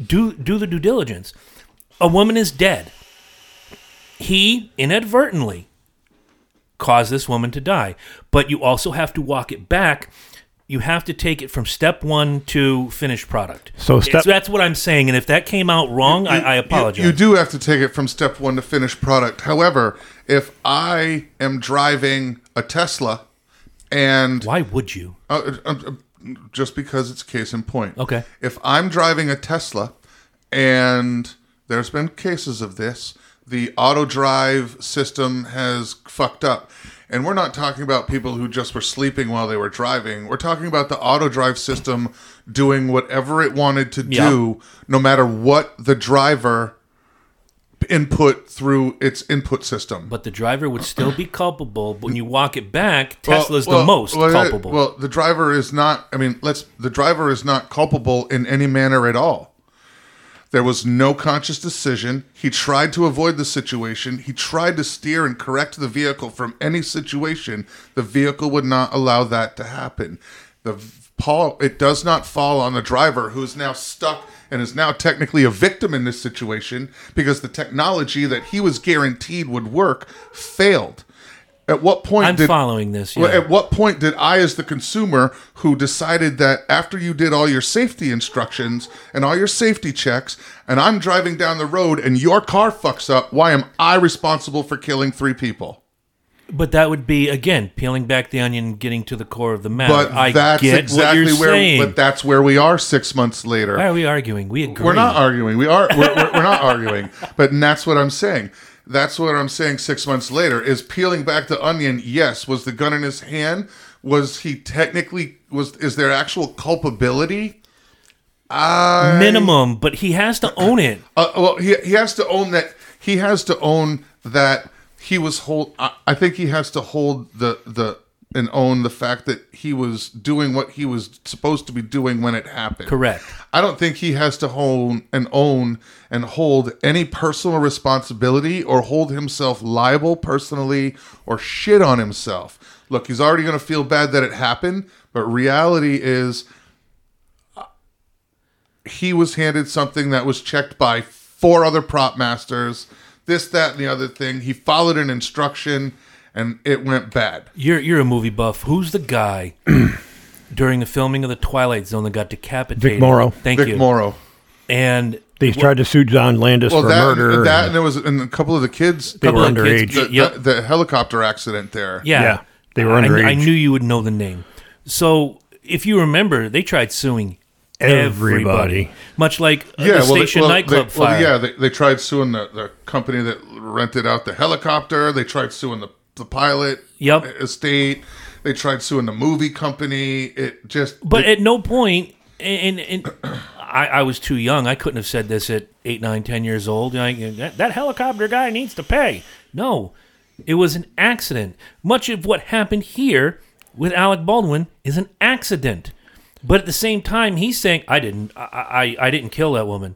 Do do the due diligence. A woman is dead. He inadvertently caused this woman to die. But you also have to walk it back. You have to take it from step one to finished product. So step- It's- that's what I'm saying. And if that came out wrong, I, I You- apologize. You, do have to take it from step one to finished product. However, if I am driving a Tesla and Why would you? uh, uh, uh, just because it's case in point. Okay. If I'm driving a Tesla and there's been cases of this, the auto drive system has fucked up. And we're not talking about people who just were sleeping while they were driving. We're talking about the auto drive system doing whatever it wanted to Yeah. do, no matter what the driver input through its input system. But the driver would still be culpable. But when you walk it back, Well, Tesla's well, the most well, culpable. Well, the driver is not. I mean, let's. The driver is not culpable in any manner at all. There was no conscious decision. He tried to avoid the situation. He tried to steer and correct the vehicle from any situation. The vehicle would not allow that to happen. The Paul, it does not fall on the driver who is now stuck and is now technically a victim in this situation because the technology that he was guaranteed would work failed. At what point I'm did following this. yeah. at what point did I, as the consumer, who decided that after you did all your safety instructions and all your safety checks, and I'm driving down the road and your car fucks up, why am I responsible for killing three people? But that would be again peeling back the onion, getting to the core of the matter. But I that's get exactly what you're where. saying. But that's where we are six months later. Why are we arguing? We agree. We're not arguing. We are. We're, we're, we're not arguing. But and that's what I'm saying. That's what I'm saying. Six months later is peeling back the onion. Yes, was the gun in his hand? Was he technically? Was is there actual culpability? I minimum, but he has to own it. Uh, well, he he has to own that. He has to own that he was hold. I, I think he has to hold the the and own the fact that he was doing what he was supposed to be doing when it happened. Correct. I don't think he has to hold and own and hold any personal responsibility or hold himself liable personally or shit on himself. Look, he's already going to feel bad that it happened, but reality is he was handed something that was checked by four other prop masters, this, that, and the other thing. He followed an instruction and it went bad. You're you're a movie buff. Who's the guy during the filming of the Twilight Zone that got decapitated? Vic Morrow. Thank Vic you. Morrow. And They tried to sue John Landis Well, for that, murder. that and- and there was and a couple of the kids. They were couple of kids- underage. the, Yep. the, the helicopter accident there. Yeah. Yeah, they were I- underage. I, knew you would know the name. So if you remember, they tried suing everybody, Everybody. much like uh, yeah. the well, they- well, nightclub they, well, fire. yeah, they, they tried suing the, the company that rented out the helicopter. They tried suing the the pilot Yep. estate. They tried suing the movie company. It just But at no point, and, and I, I was too young. I couldn't have said this at eight, nine, ten years old. That, that helicopter guy needs to pay. No, it was an accident. Much of what happened here with Alec Baldwin is an accident. But at the same time, he's saying, "I didn't. I, I, I didn't kill that woman."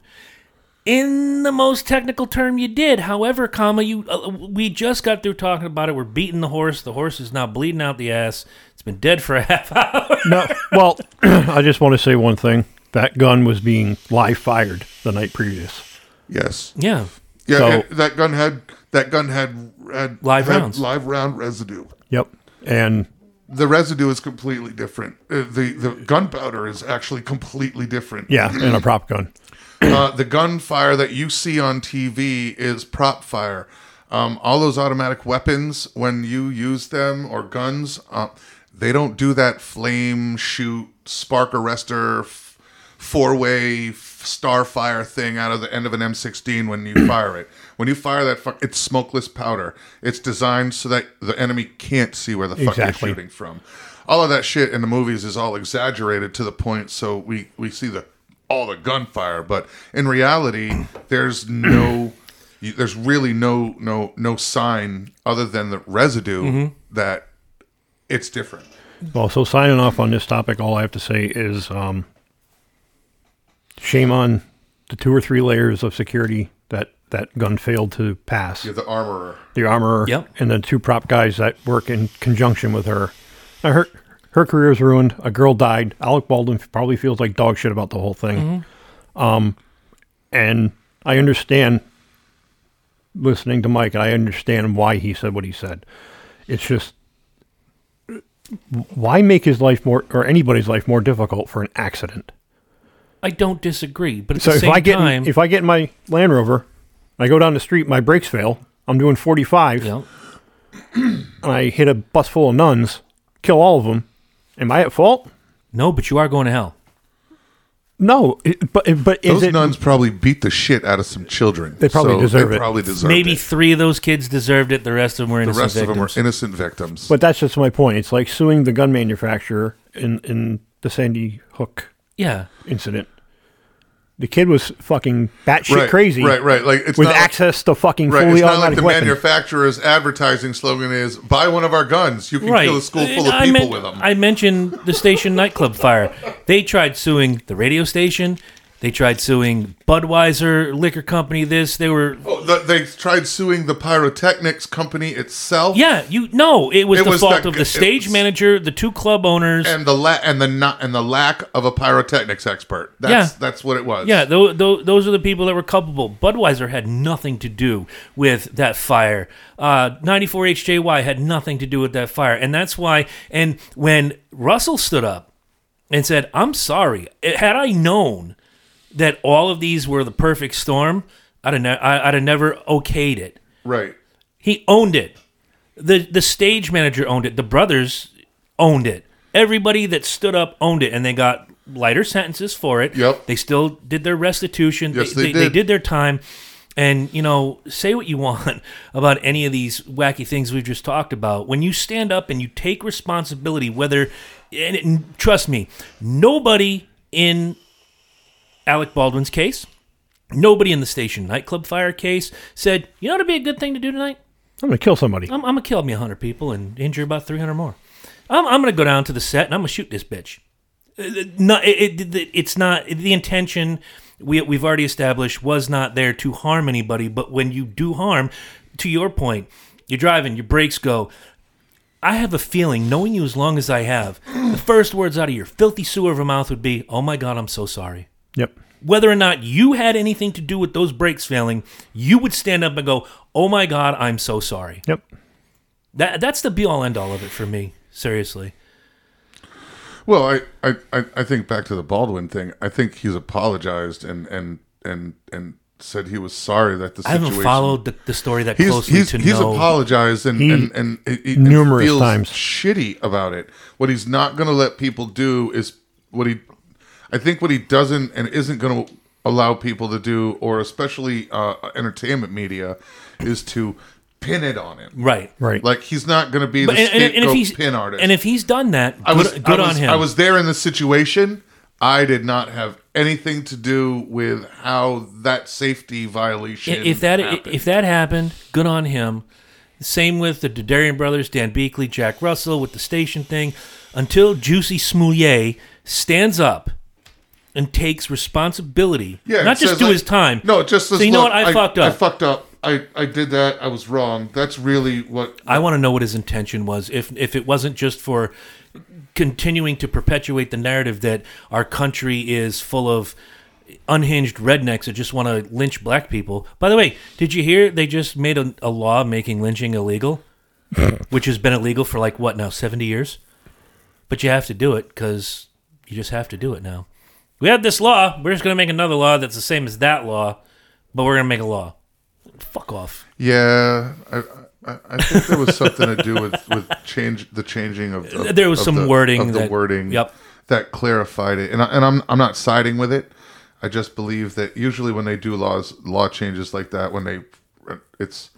In the most technical term, you did. However, comma you, uh, we just got through talking about it. We're beating the horse. The horse is now bleeding out the ass. It's been dead for a half hour. No, well, I just want to say one thing. That gun was being live fired the night previous. Yes. yeah, Yeah. So- that gun had that gun had had Live had rounds. live round residue. Yep. And The residue is completely different. Uh, the the gunpowder is actually completely different. yeah, in a prop gun. Uh, the gunfire that you see on TV is prop fire. Um, all those automatic weapons, when you use them or guns, uh, they don't do that flame shoot, spark arrestor, f- four way star fire thing out of the end of an M16 when you fire it. When you fire that, fuck, it's smokeless powder. It's designed so that the enemy can't see where the fuck Exactly. you're shooting from. All of that shit in the movies is all exaggerated to the point so we we see the all the gunfire, but in reality, there's no, there's really no no no sign other than the residue that it's different. Well, so signing off on this topic, all I have to say is um, shame on the two or three layers of security that that gun failed to pass. You're the armorer. The armorer Yep. and the two prop guys that work in conjunction with her. Now, her her career is ruined. A girl died. Alec Baldwin probably feels like dog shit about the whole thing. Um, and I understand listening to Mike. And I understand why he said what he said. It's just why make his life more or anybody's life more difficult for an accident? I don't disagree. But at So the if same I get in- time, if I get in my Land Rover, I go down the street, my brakes fail. I'm doing 45, you and I hit a bus full of nuns, kill all of them. Am I at fault? no, but you are going to hell. No, it, but but is Those it? nuns probably beat the shit out of some children. They probably so deserve they it. Probably deserve Maybe it. three of those kids deserved it. The rest of them were The innocent rest of them were victims. innocent victims. But that's just my point. It's like suing the gun manufacturer in in the Sandy Hook yeah, incident. The kid was fucking batshit right, crazy, Right, right. Like it's with not like- access to fucking Right, fully it's not like the weapons. manufacturer's advertising slogan is "Buy one of our guns, you can right. kill a school full of I people meant- with them." I mentioned the station nightclub fire. They tried suing the radio station. They tried suing Budweiser liquor company. This they were. Oh, the, they tried suing the pyrotechnics company itself. Yeah, you no. It was It the was fault that of the stage was- manager, the two club owners. and the la- and the not and the lack of a pyrotechnics expert. That's Yeah. that's what it was. Yeah, th- th- those are the people that were culpable. Budweiser had nothing to do with that fire. Uh, 94 HJY had nothing to do with that fire. And that's why, and when Russell stood up and said, I'm sorry, had I known that all of these were the perfect storm, I'd have, ne- I- I'd have never okayed it. right. He owned it. The the stage manager owned it. The brothers owned it. Everybody that stood up owned it, and they got lighter sentences for it. Yep. They still did their restitution. Yes, they, they they did. did their time. And you know, say what you want about any of these wacky things we've just talked about. When you stand up and you take responsibility, whether and, and trust me, nobody in Alec Baldwin's case, nobody in the station nightclub fire case said, "You know, it'd be a good thing to do tonight." I'm gonna kill somebody. I'm, I'm gonna kill me 100 people and injure about 300 more. I'm, I'm gonna go down to the set and I'm gonna shoot this bitch. Uh, No, it, it, it's not the intention. We we've already established was not there to harm anybody. But when you do harm, to your point, you're driving, your brakes go. I have a feeling, knowing you as long as I have, the first words out of your filthy sewer of a mouth would be, "Oh my God, I'm so sorry." Yep. whether or not you had anything to do with those brakes failing, you would stand up and go, "Oh my God, I'm so sorry." Yep. That that's the be all end all of it for me. Seriously, Well, I, I, I I think back to the Baldwin thing. I think he's apologized and and and and said he was sorry that the I haven't followed the, the story that He's closely he's, to he's know. apologized and He- and and, and, and numerous feels times. shitty about it. What he's not going to let people do is what he. I think what he doesn't and isn't going to allow people to do, or especially uh, entertainment media, is to pin it on him. right, Right. Like he's not going to be the But and, and, and scapegoat if he's pin artist. and if he's done that, I was good I on him. I was there in the situation. I did not have anything to do with how that safety violation. if that happened. if that happened, good on him. Same with the Darian brothers, Dan Biechele, Jack Russell with the station thing. Until Jussie Smollett stands up and takes responsibility, yeah, not just says, do like- his time. No, just So you know "Look, what? I fucked up." I fucked up. I, I did that. I was wrong. That's really what. I want to know what his intention was. If if it wasn't just for continuing to perpetuate the narrative that our country is full of unhinged rednecks that just want to lynch black people. By the way, did you hear they just made a, a law making lynching illegal, which has been illegal for like what now seventy years? But you have to do it because you just have to do it now. We have this law. We're just going to make another law that's the same as that law, but we're going to make a law. Fuck off. Yeah, I, I, I think there was something to do with, with change the changing of, of There was of some the- wording of the that- wording. yep. that clarified it, and I, and I'm I'm not siding with it. I just believe that usually when they do laws law changes like that, when they it's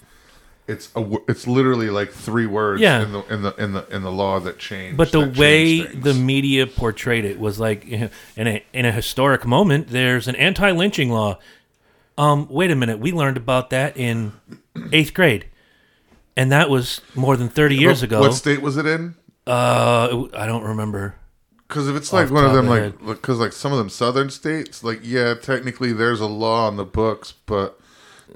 it's a it's literally like three words Yeah. in the in the in the in the law that changed. But the way the media portrayed it was like you know, in a in a historic moment. There's an anti-lynching law. Um, wait a minute, we learned about that in eighth grade, and that was more than thirty years ago. What state was it in? uh, I don't remember. Because if it's like one of them, of like because like some of them southern states, like yeah, technically there's a law on the books, but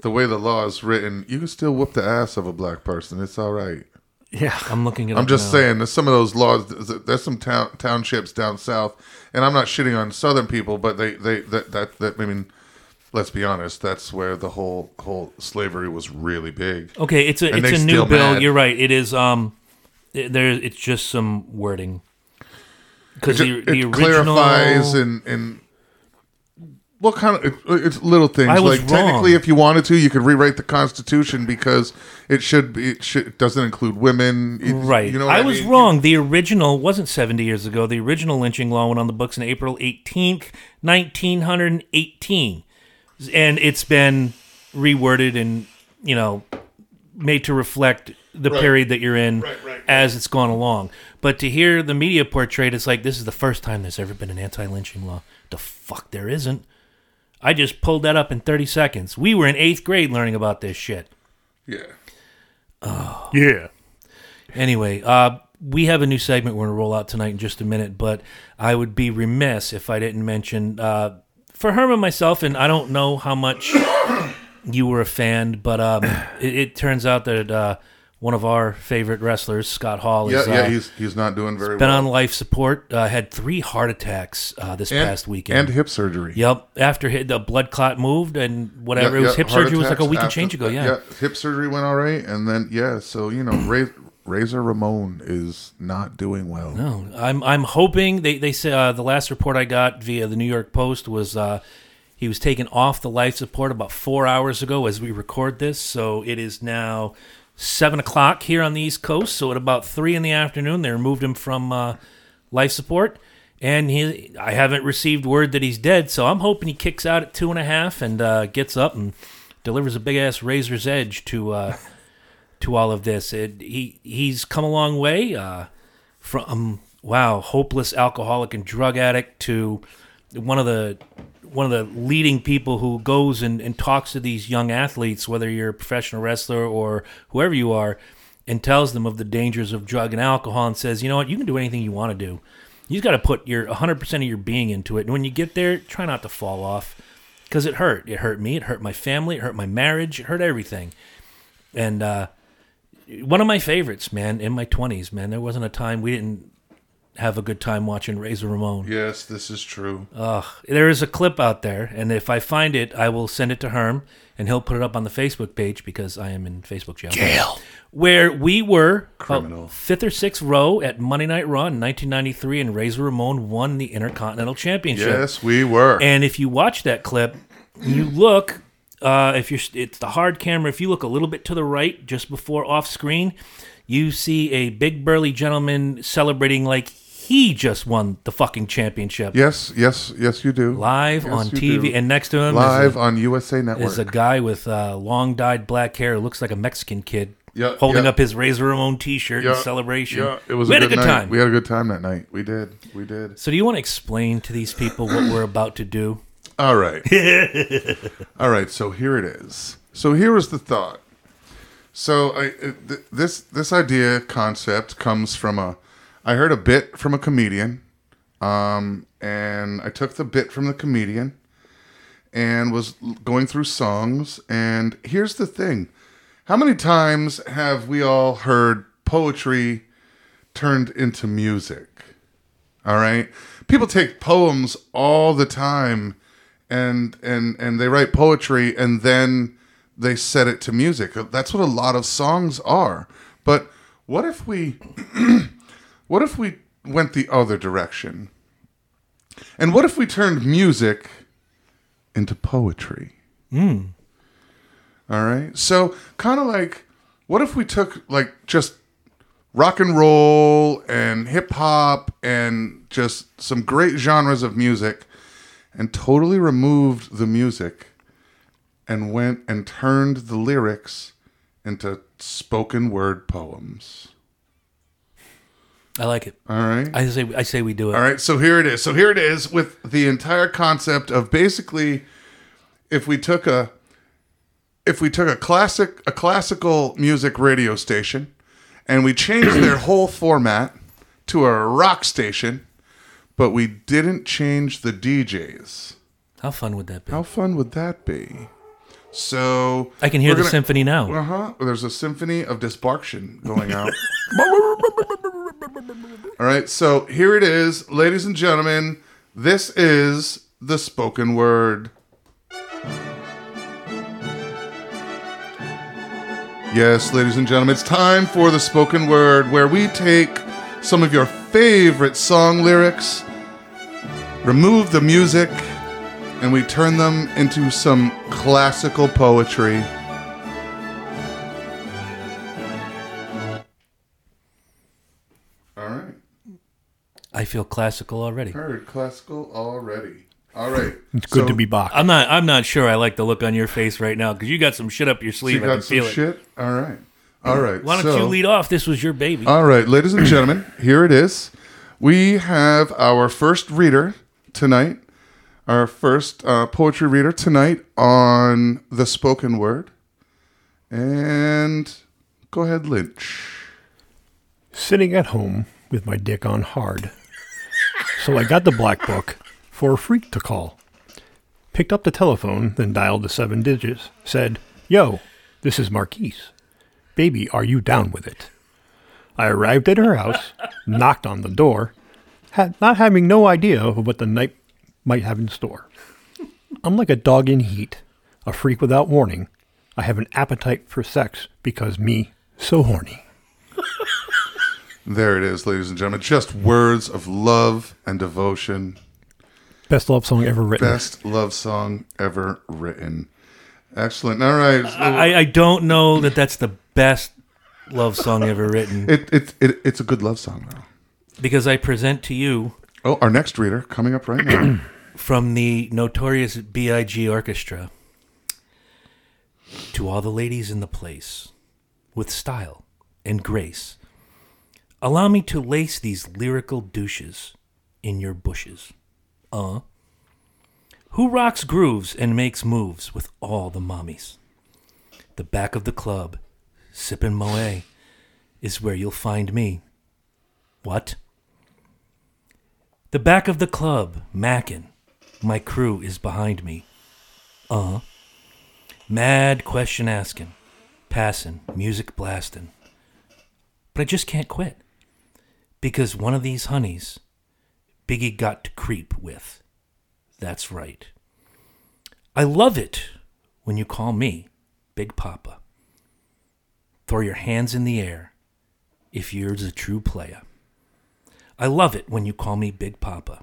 the way the law is written, you can still whoop the ass of a black person. It's all right. Yeah. I'm looking at. I'm just saying, there's some of those laws. There's some town townships down south, and I'm not shitting on southern people, but they they that that, that I mean, let's be honest, that's where the whole whole slavery was really big. Okay, it's a And it's a new bill. mad. You're right. It is. Um, it- there. It's just some wording. Because It, the, ju- the original clarifies and and what kind of it, it's little things I was like technically if you wanted to you could rewrite the constitution because it should be it should it doesn't include women It- Right. you know I I, was mean? wrong. The original wasn't 70 years ago. The original lynching law went on the books in April 18th, 1918. And it's been reworded and, you know, made to reflect the Right. period that you're in Right, right, as it's gone along. But to hear the media portrayed, it's like this is the first time there's ever been an anti lynching law. The fuck there isn't. I just pulled that up in 30 seconds. We were in eighth grade learning about this shit. yeah Oh. Yeah. Anyway, uh, we have a new segment we're going to roll out tonight in just a minute, but I would be remiss if I didn't mention uh, for Herman myself, and I don't know how much you were a fan, but um, it, it turns out that uh, one of our favorite wrestlers, Scott Hall, yeah is yeah uh, he's he's not doing very been well on life support, uh, had three heart attacks uh, this and, past weekend. and hip surgery Yep, after the blood clot moved and whatever. Yeah, it was yeah, hip surgery was like a week and change ago. Yeah. hip surgery went all right and then yeah so you know Ray, Razor Ramon is not doing well No, I'm I'm hoping they they say uh, the last report I got via the New York Post was uh, he was taken off the life support about four hours ago as we record this. So it is now seven o'clock here on the East Coast. So at about three in the afternoon, they removed him from uh, life support, and he I haven't received word that he's dead. So I'm hoping he kicks out at two and a half and uh, gets up and delivers a big ass razor's edge to. Uh, to all of this. It, he he's come a long way uh, from wow, hopeless alcoholic and drug addict to one of the one of the leading people who goes and, and talks to these young athletes, whether you're a professional wrestler or whoever you are, and tells them of the dangers of drug and alcohol and says, you know what, you can do anything you want to do. You just got to put your 100% of your being into it. And when you get there, try not to fall off because it hurt. It hurt me. It hurt my family. It hurt my marriage. It hurt everything. And uh, one of my favorites, man, in my 20s, man, there wasn't a time we didn't have a good time watching Razor Ramon. yes this is true Ugh. There is a clip out there, and if I find it, I will send it to Herm, and he'll put it up on the Facebook page because I am in Facebook jail. Jail. Where we were Criminal. fifth or sixth row at Monday Night Raw in 1993, and Razor Ramon won the Intercontinental Championship. yes we were And if you watch that clip, you look. Uh, if you're, it's the hard camera. If you look a little bit to the right, just before off screen, you see a big burly gentleman celebrating like he just won the fucking championship yes yes yes you do live Yes, on TV. do. And next to him live is, a, on USA Network is a guy with uh, long dyed black hair who looks like a Mexican kid. Yeah, holding yeah. up his Razor Ramon T-shirt in celebration. Yeah, it was we a had good, a good night. time. We had a good time that night. We did. We did. so, do you want to explain to these people what we're about to do? All right. All right. So here it is. So here was the thought. So I th- this this idea concept comes from a I heard a bit from a comedian, um, and I took the bit from the comedian, and was going through songs. And here's the thing: how many times have we all heard poetry turned into music? All right. People take poems all the time and and and they write poetry and then they set it to music. That's what a lot of songs are. But what if we what if we went the other direction? And what if we turned music into poetry? Hmm. All right. So, kind of like what if we took like just rock and roll and hip hop and just some great genres of music and totally removed the music and went and turned the lyrics into spoken word poems. I like it. All right. I say I say we do it. All right, so here it is. So here it is with the entire concept of basically if we took a if we took a classic a classical music radio station and we changed their whole format to a rock station, but we didn't change the DJs. How fun would that be? How fun would that be? So I can hear the gonna- symphony now. Uh huh. There's a symphony of disbarction going out. All right, so here it is, ladies and gentlemen. This is the spoken word. Yes, ladies and gentlemen, it's time for the spoken word where we take some of your favorite song lyrics, remove the music, and we turn them into some classical poetry. All right. I feel classical already. Heard classical already. All right. It's good So, to be back. I'm not. I'm not sure. I like the look on your face right now because you got some shit up your You sleeve. I can some feel it. shit? All right. All right. Why don't so- you lead off? This was your baby. All right, ladies and gentlemen, here it is. We have our first reader tonight, our first uh, poetry reader tonight on the spoken word. And go ahead, Lynch. Sitting at home with my dick on hard. So I got the black book for a freak to call. Picked up the telephone, then dialed the seven digits. Said, Yo, this is Marquise. Baby, are you down with it? I arrived at her house, knocked on the door, had, not having no idea of what the night might have in store. I'm like a dog in heat, a freak without warning. I have an appetite for sex because me so horny. There it is, ladies and gentlemen. Just words of love and devotion. Best love song ever written. Best love song ever written. Excellent. All right. I, I don't know that that's the best love song ever written it, it, it, it's a good love song, though. because I present to you Oh, our next reader coming up right now. from the notorious B.I.G. Orchestra to all the ladies in the place with style and grace. Allow me to lace these lyrical douches in your bushes. Uh. Who rocks grooves and makes moves with all the mommies? The back of the club, sippin' Moët, is where you'll find me. What? The back of the club, mackin'. My crew is behind me. Uh huh. Mad question asking, passing, music blasting. But I just can't quit. Because one of these honeys, Biggie got to creep with. That's right. I love it when you call me Big Papa. Throw your hands in the air if you're a true player. I love it when you call me Big Papa.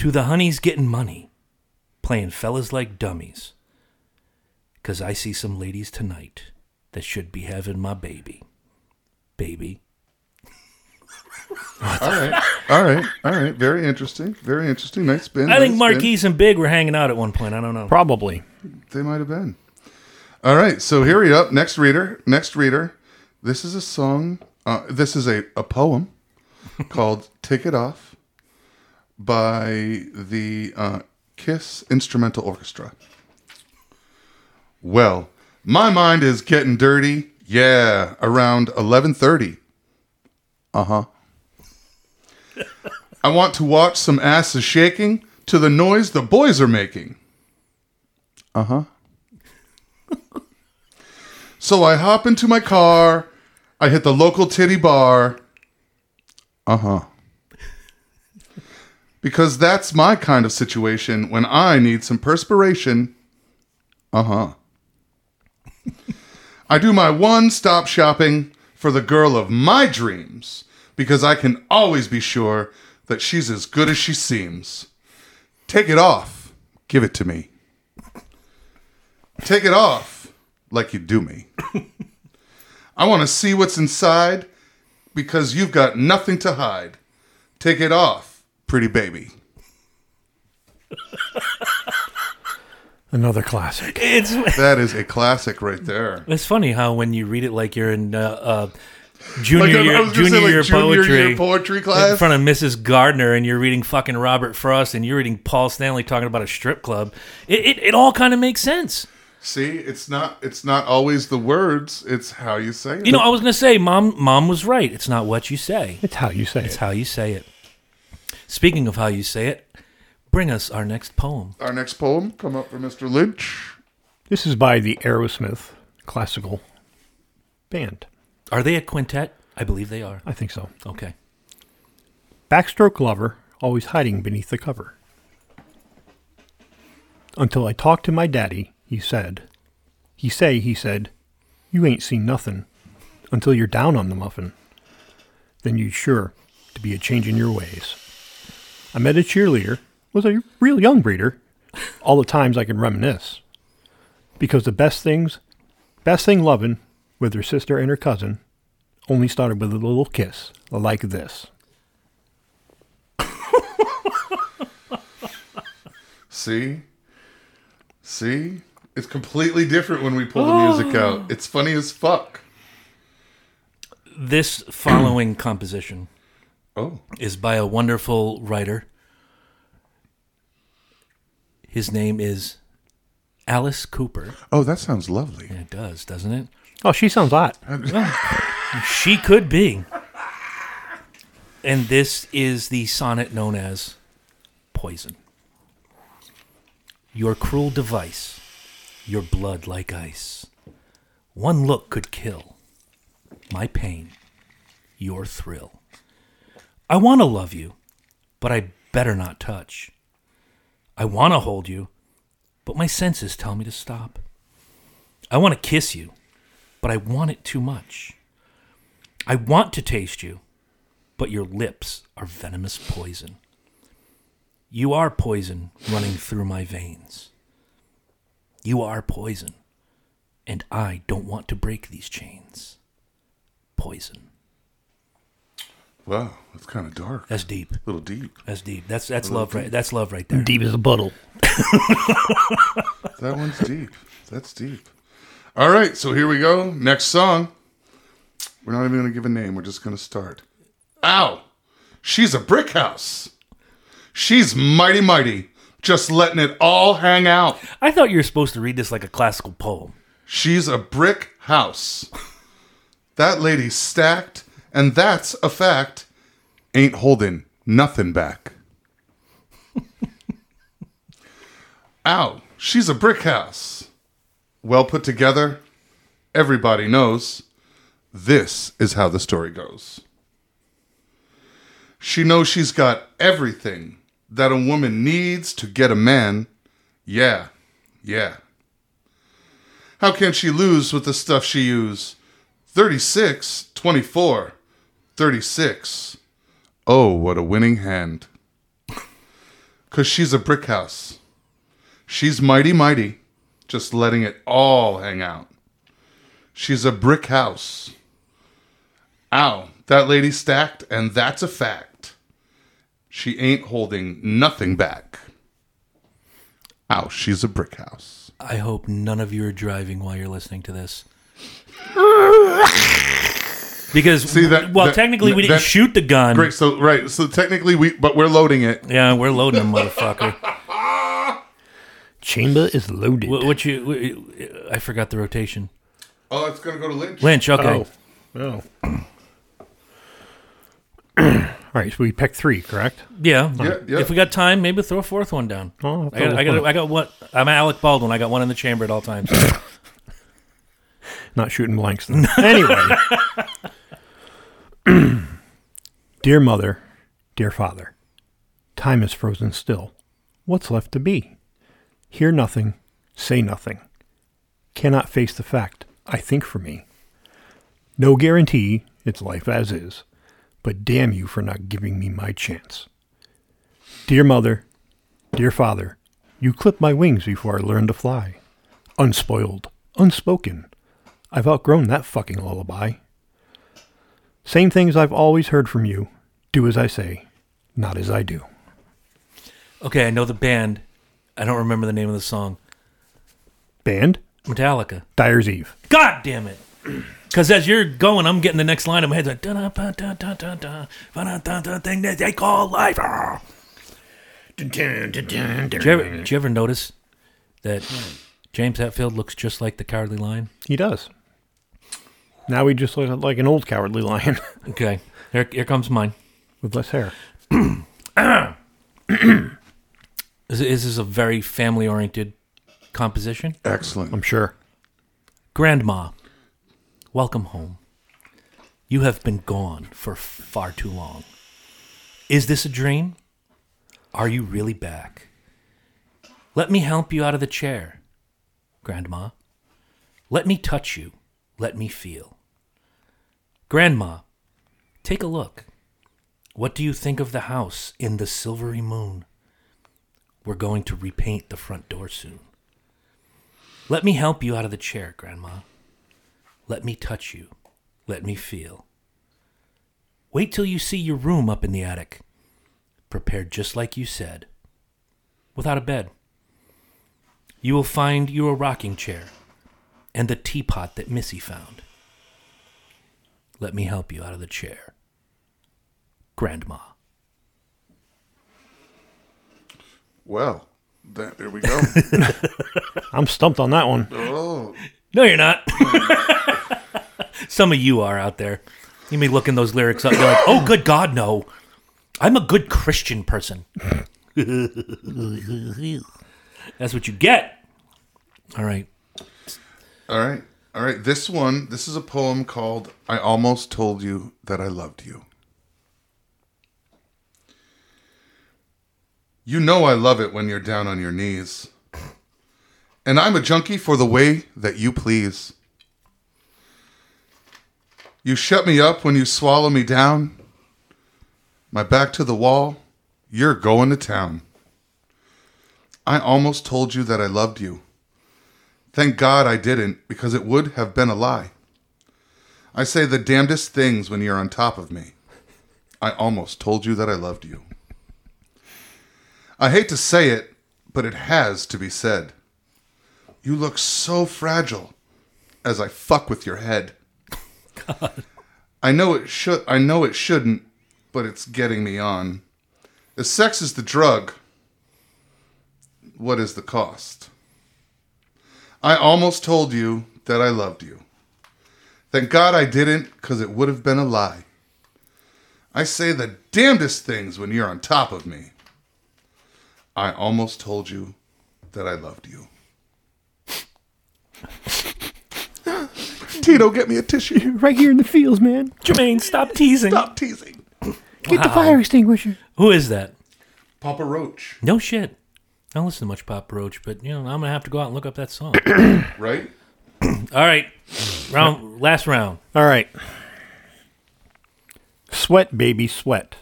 To the honeys getting money, playing fellas like dummies. 'Cause I see some ladies tonight that should be having my baby. Baby. all right. All right. All right. Very interesting. Very interesting. Nice spin. I think nice spin. And Big were hanging out at one point. I don't know. Probably. They might have been. All right, so here we up. Next reader. Next reader. This is a song. Uh, this is a, a poem called "Take It Off" by the uh, Kiss Instrumental Orchestra. Well, my mind is getting dirty. Yeah, around eleven thirty. Uh huh. I want to watch some asses shaking to the noise the boys are making. Uh huh. So I hop into my car. I hit the local titty bar. Uh huh. Because that's my kind of situation when I need some perspiration. Uh huh. I do my one stop shopping for the girl of my dreams because I can always be sure that she's as good as she seems. Take it off. Give it to me. Take it off like you do me. I want to see what's inside because you've got nothing to hide. Take it off, pretty baby. Another classic. It's That is a classic right there. it's funny how when you read it like you're in uh, uh, junior Like, I- I year, was gonna junior say, like, year junior poetry. year poetry in front of Mrs. Gardner, and you're reading fucking Robert Frost, and you're reading Paul Stanley talking about a strip club. It it, it all kind of makes sense. See, it's not it's not always the words, it's how you say it. You know, I was gonna say, mom, mom was right. It's not what you say; It's how you say it's it. how you say it. Speaking of how you say it, bring us our next poem. Our next poem come up for Mr. Lynch. This is by the Aerosmith classical band. Are they a quintet? I believe they are. I think so. Okay. Backstroke lover, always hiding beneath the cover. Until I talked to my daddy, he said. He say, he said, you ain't seen nothing until you're down on the muffin. Then you'd sure to be a changing your ways. I met a cheerleader, was a real young breeder. All the times I can reminisce. Because the best things, best thing loving with her sister and her cousin, only started with a little kiss like this. See? See? It's completely different when we pull the music Oh. out. It's funny as fuck. This following composition Oh. is by a wonderful writer. His name is Alice Cooper. Oh, that sounds lovely. Yeah, it does, doesn't it? Oh, she sounds hot. She could be. And this is the sonnet known as Poison. Your cruel device, your blood like ice. One look could kill my pain, your thrill. I want to love you, but I better not touch. I want to hold you, but my senses tell me to stop. I want to kiss you, but I want it too much. I want to taste you, but your lips are venomous poison. You are poison running through my veins. You are poison, and I don't want to break these chains. Poison. Wow, that's kind of dark. That's deep. A little deep. That's deep. That's that's love right. That's love right there. Deep as a puddle. That one's deep. That's deep. All right, so here we go. Next song. We're not even going to give a name. We're just going to start. Ow! She's a brick house. She's mighty, mighty. Just letting it all hang out. I thought you were supposed to read this like a classical poem. She's a brick house. That lady's stacked, and that's a fact. Ain't holding nothing back. Ow, she's a brick house. Well put together. Everybody knows. This is how the story goes. She knows she's got everything that a woman needs to get a man. Yeah, yeah. How can she lose with the stuff she use? 36, 24, 36. Oh, what a winning hand. Cause she's a brick house. She's mighty, mighty, just letting it all hang out. She's a brick house. Ow, that lady stacked, and that's a fact. She ain't holding nothing back. Ow, she's a brick house. I hope none of you are driving while you're listening to this. Because See, that- well, that- technically we didn't that- shoot the gun. Great. So right. So technically we, but we're loading it. Yeah, we're loading them, motherfucker. Chamber is loaded. what, what you? What, I forgot the rotation. Oh, it's gonna go to Lynch. Lynch. Okay. Oh. Oh. All right, so we picked three, correct? Yeah. Yeah, yeah. If we got time, maybe throw a fourth one down. Oh, I'll got, I got, I got what? I'm Alec Baldwin. I got one in the chamber at all times. Not shooting blanks. Then. anyway, dear mother, dear father, time is frozen still. What's left to be? Hear nothing, say nothing. Cannot face the fact. I think for me. No guarantee. It's life as is. But damn you for not giving me my chance. Dear mother, dear father, you clipped my wings before I learned to fly. Unspoiled, unspoken. I've outgrown that fucking lullaby. Same things I've always heard from you. Do as I say, not as I do. okay, I know the band. I don't remember the name of the song. Band, Metallica. Dyer's Eve. God damn it. Because as you're going, I'm getting the next line in my head. Like, dun dun dun dun dun dun dun dun dun dun thing that they call life. Did you, ever, did you ever notice that James Hetfield looks just like the Cowardly Lion? He does. Now we just look like an old cowardly lion Okay, here, here comes mine. with less hair. This this is a very family oriented composition. Excellent. I'm sure. Grandma, welcome home. You have been gone for far too long. Is this a dream? Are you really back? Let me help you out of the chair, Grandma. Let me touch you. Let me feel. Grandma, take a look. What do you think of the house in the silvery moon? We're going to repaint the front door soon. Let me help you out of the chair, Grandma. Let me touch you. Let me feel. Wait till you see your room up in the attic, prepared just like you said, without a bed. You will find you a rocking chair and the teapot that Missy found. Let me help you out of the chair. Grandma. Well, that, there we go. I'm stumped on that one. oh, No, you're not. Some of you are out there. You may look in those lyrics up. You're like, oh, good God, no. I'm a good Christian person. That's what you get. All right. all right, all right. This one, this is a poem called "I Almost Told You That I Loved You." You know I love it when you're down on your knees, and I'm a junkie for the way that you please. You shut me up when you swallow me down. My back to the wall, you're going to town. I almost told you that I loved you. Thank God I didn't, because it would have been a lie. I say the damnedest things when you're on top of me. I almost told you that I loved you. I hate to say it, but it has to be said. You look so fragile as I fuck with your head. God. I know it should I know it shouldn't, but it's getting me on. If sex is the drug, what is the cost? I almost told you that I loved you. Thank God I didn't, because it would have been a lie. I say the damnedest things when you're on top of me. I almost told you that I loved you. Tito, get me a tissue. Right here in the fields, man. Jermaine, stop teasing. Stop teasing. Get the fire extinguisher. Who is that? Papa Roach, No shit. I don't listen to much Pop Roach, but you know I'm gonna have to go out and look up that song. right? All right, round last round. All right. Sweat, baby, sweat.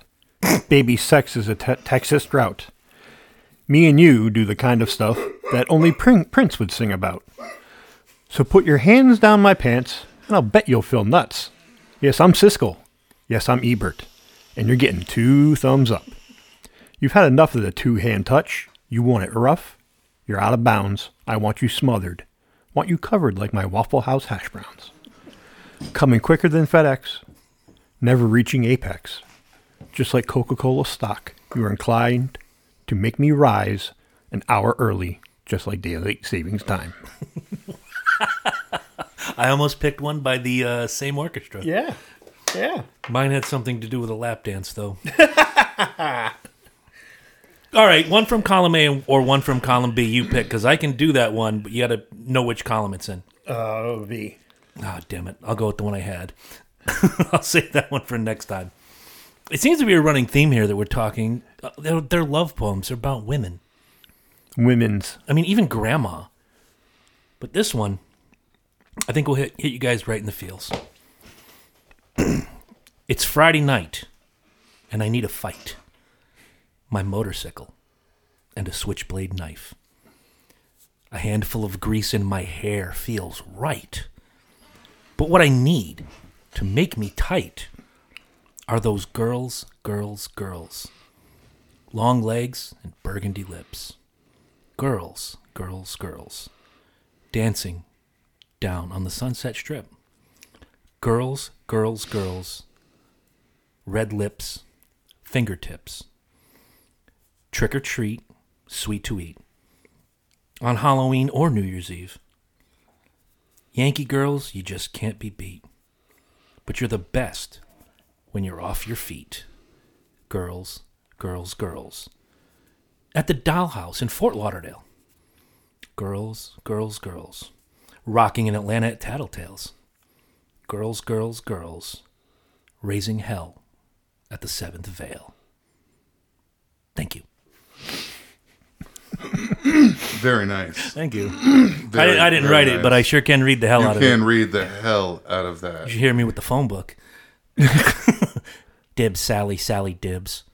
baby sex is a te- Texas drought. Me and you do the kind of stuff that only Prin- Prince would sing about. So put your hands down my pants, and I'll bet you'll feel nuts. Yes, I'm Siskel. Yes, I'm Ebert. And you're getting two thumbs up. You've had enough of the two hand touch. You want it rough. You're out of bounds. I want you smothered. Want you covered like my Waffle House hash browns. Coming quicker than FedEx, never reaching apex. Just like Coca Cola stock, you are inclined to make me rise an hour early, just like daylight savings time. I almost picked one by the uh, same orchestra. Yeah. Yeah. Mine had something to do with a lap dance, though. All right, one from column A or one from column B. You pick because I can do that one, but you got to know which column it's in. Uh, B. Ah, damn it! I'll go with the one I had. I'll save that one for next time. It seems to be a running theme here that we're talking. Uh, they're, they're love poems. They're about women. Women's. I mean, even grandma. But this one, I think will hit, hit you guys right in the feels. it's Friday night, and I need a fight. My motorcycle and a switchblade knife. A handful of grease in my hair feels right. But what I need to make me tight are those girls, girls, girls. Long legs and burgundy lips. Girls, girls, girls. Dancing down on the Sunset Strip. Girls, girls, girls. Red lips, fingertips. Trick or treat, sweet to eat. On Halloween or New Year's Eve. Yankee girls, you just can't be beat. But you're the best when you're off your feet. Girls, girls, girls. At the Dollhouse in Fort Lauderdale. Girls, girls, girls. Rocking in Atlanta at Tattletales. Girls, girls, girls. Raising hell at the Seventh Veil. Thank you. Very nice. Thank you. I, Very, didn't- I didn't very write it, but I sure can read the hell You out of it. can read the hell out of that. You should hear me with the phone book. dibs, Sally, Sally, dibs.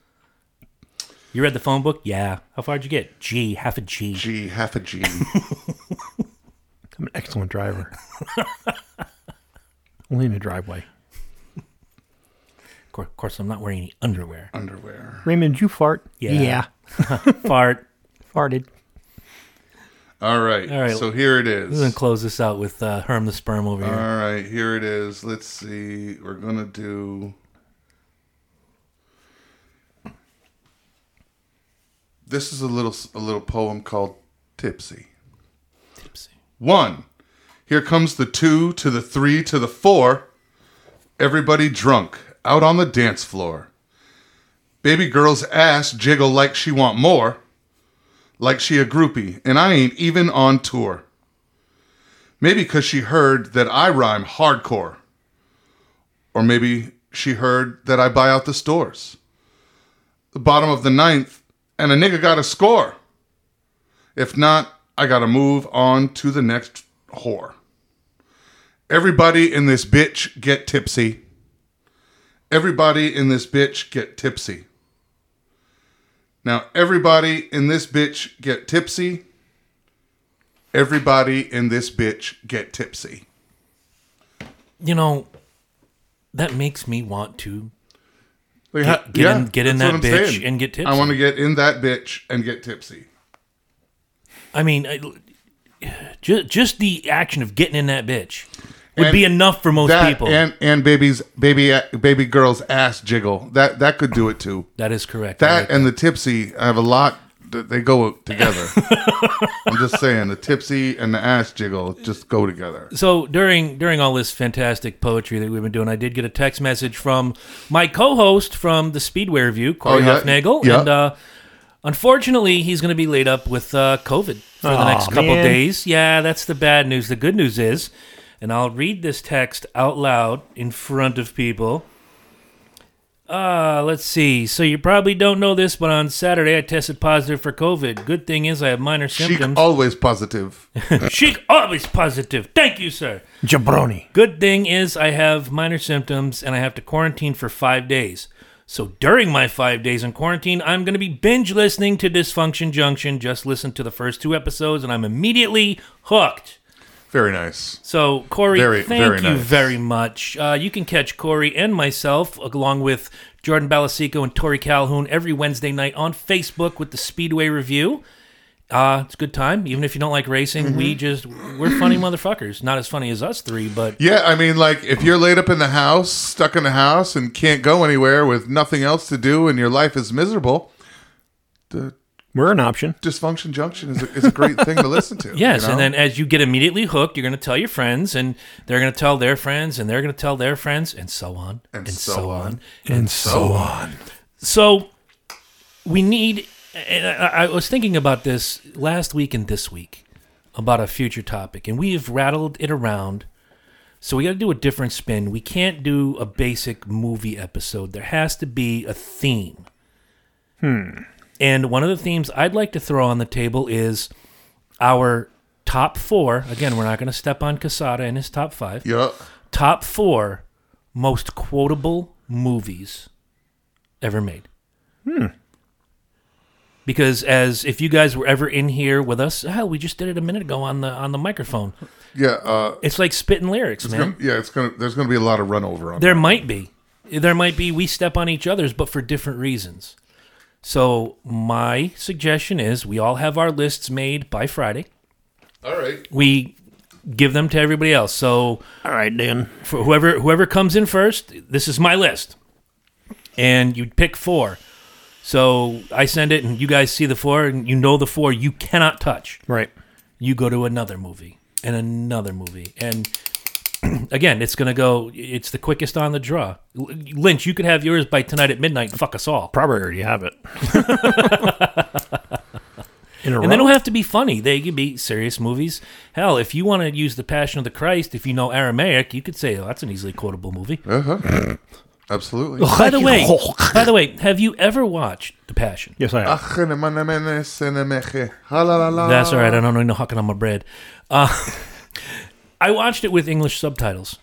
You read the phone book? Yeah. How far'd you get? G, half a G. G, half a G. I'm an excellent driver. Only in the driveway. Of course, I'm not wearing any underwear. underwear. Raymond, did you fart? Yeah. Yeah. Fart. Farted. All right. All right. So here it is. We're gonna close this out with uh, Herm the sperm over here. All right, here it is. Let's see. We're gonna do. This is a little a little poem called Tipsy. Tipsy. One. Here comes the two to the three to the four. Everybody drunk out on the dance floor. Baby girl's ass jiggle like she want more. Like she a groupie, and I ain't even on tour. Maybe because she heard that I rhyme hardcore. Or maybe she heard that I buy out the stores. The bottom of the ninth, and a nigga got a score. If not, I gotta move on to the next whore. Everybody in this bitch get tipsy. Everybody in this bitch get tipsy. Now, everybody in this bitch get tipsy. Everybody in this bitch get tipsy. You know, that makes me want to. Like, Get- get in- get in that bitch saying. and get tipsy. I want to get in that bitch and get tipsy. I mean, I, just just the action of getting in that bitch would And be enough for most that people. and and baby's baby baby girl's ass jiggle that that could do it too. that is correct. That like and the tipsy I have a lot. They go together. I'm just saying the tipsy and the ass jiggle just go together. So during during all this fantastic poetry that we've been doing, I did get a text message from my co-host from the Speedway Review, Corey Oh, yeah. Huffnagel, Yeah. and uh, unfortunately, he's going to be laid up with uh, COVID for the next couple man. days. Yeah, that's the bad news. The good news is, and I'll read this text out loud in front of people. Uh, let's see. So you probably don't know this, but on Saturday I tested positive for COVID. Good thing is I have minor symptoms. She symptoms. always positive. Chic, always positive. Thank you, sir. Jabroni. Good thing is I have minor symptoms and I have to quarantine for five days. So during my five days in quarantine, I'm going to be binge listening to Dysfunction Junction. Just listen to the first two episodes and I'm immediately hooked. Very nice. So, Corey, Very, thank very you nice. very much. Uh, you can catch Corey and myself, along with Jordan Balasico and Tori Calhoun, every Wednesday night on Facebook with the Speedway Review. Uh, it's a good time. Even if you don't like racing, Mm-hmm. we just we're funny motherfuckers. Not as funny as us three, but Yeah, I mean, like if you're laid up in the house, stuck in the house, and can't go anywhere with nothing else to do, and your life is miserable, We're an option. Dysfunction Junction is a, is a great thing to listen to. yes. you know? And then as you get immediately hooked, you're going to tell your friends, and they're going to tell their friends, and they're going to tell their friends, and so on, And so on. And so on. So we need. And I, I was thinking about this last week and this week about a future topic, and we have rattled it around. So we got to do a different spin. We can't do a basic movie episode. There has to be a theme. Hmm. And one of the themes I'd like to throw on the table is our top four. Again, we're not going to step on Casada in his top five yeah, top four most quotable movies ever made. Hmm. Because as if you guys were ever in here with us, hell, we just did it a minute ago on the on the microphone. yeah, uh, It's like spitting lyrics, man. gonna- yeah. It's gonna. There's gonna be a lot of run over on. There might be, there might be. We step on each other's, but for different reasons. So my suggestion is we all have our lists made by Friday. All right. We give them to everybody else. So All right, Dan. for whoever whoever comes in first, this is my list, and you pick four. So I send it, and you guys see the four, and you know the four you cannot touch. Right. You go to another movie and another movie, and again, it's gonna go. It's the quickest on the draw. L- Lynch, you could have yours by tonight at midnight. and Fuck us all. Probably already have it. In a And they row? don't have to be funny. They could be serious movies. Hell, if you want to use the Passion of the Christ, if you know Aramaic, you could say, "Oh, that's an easily quotable movie." Uh-huh. Absolutely. By the way, by the way, have you ever watched The Passion? yes, I have. That's That's all right. I don't know hucking on my bread. Uh, I watched it with English subtitles.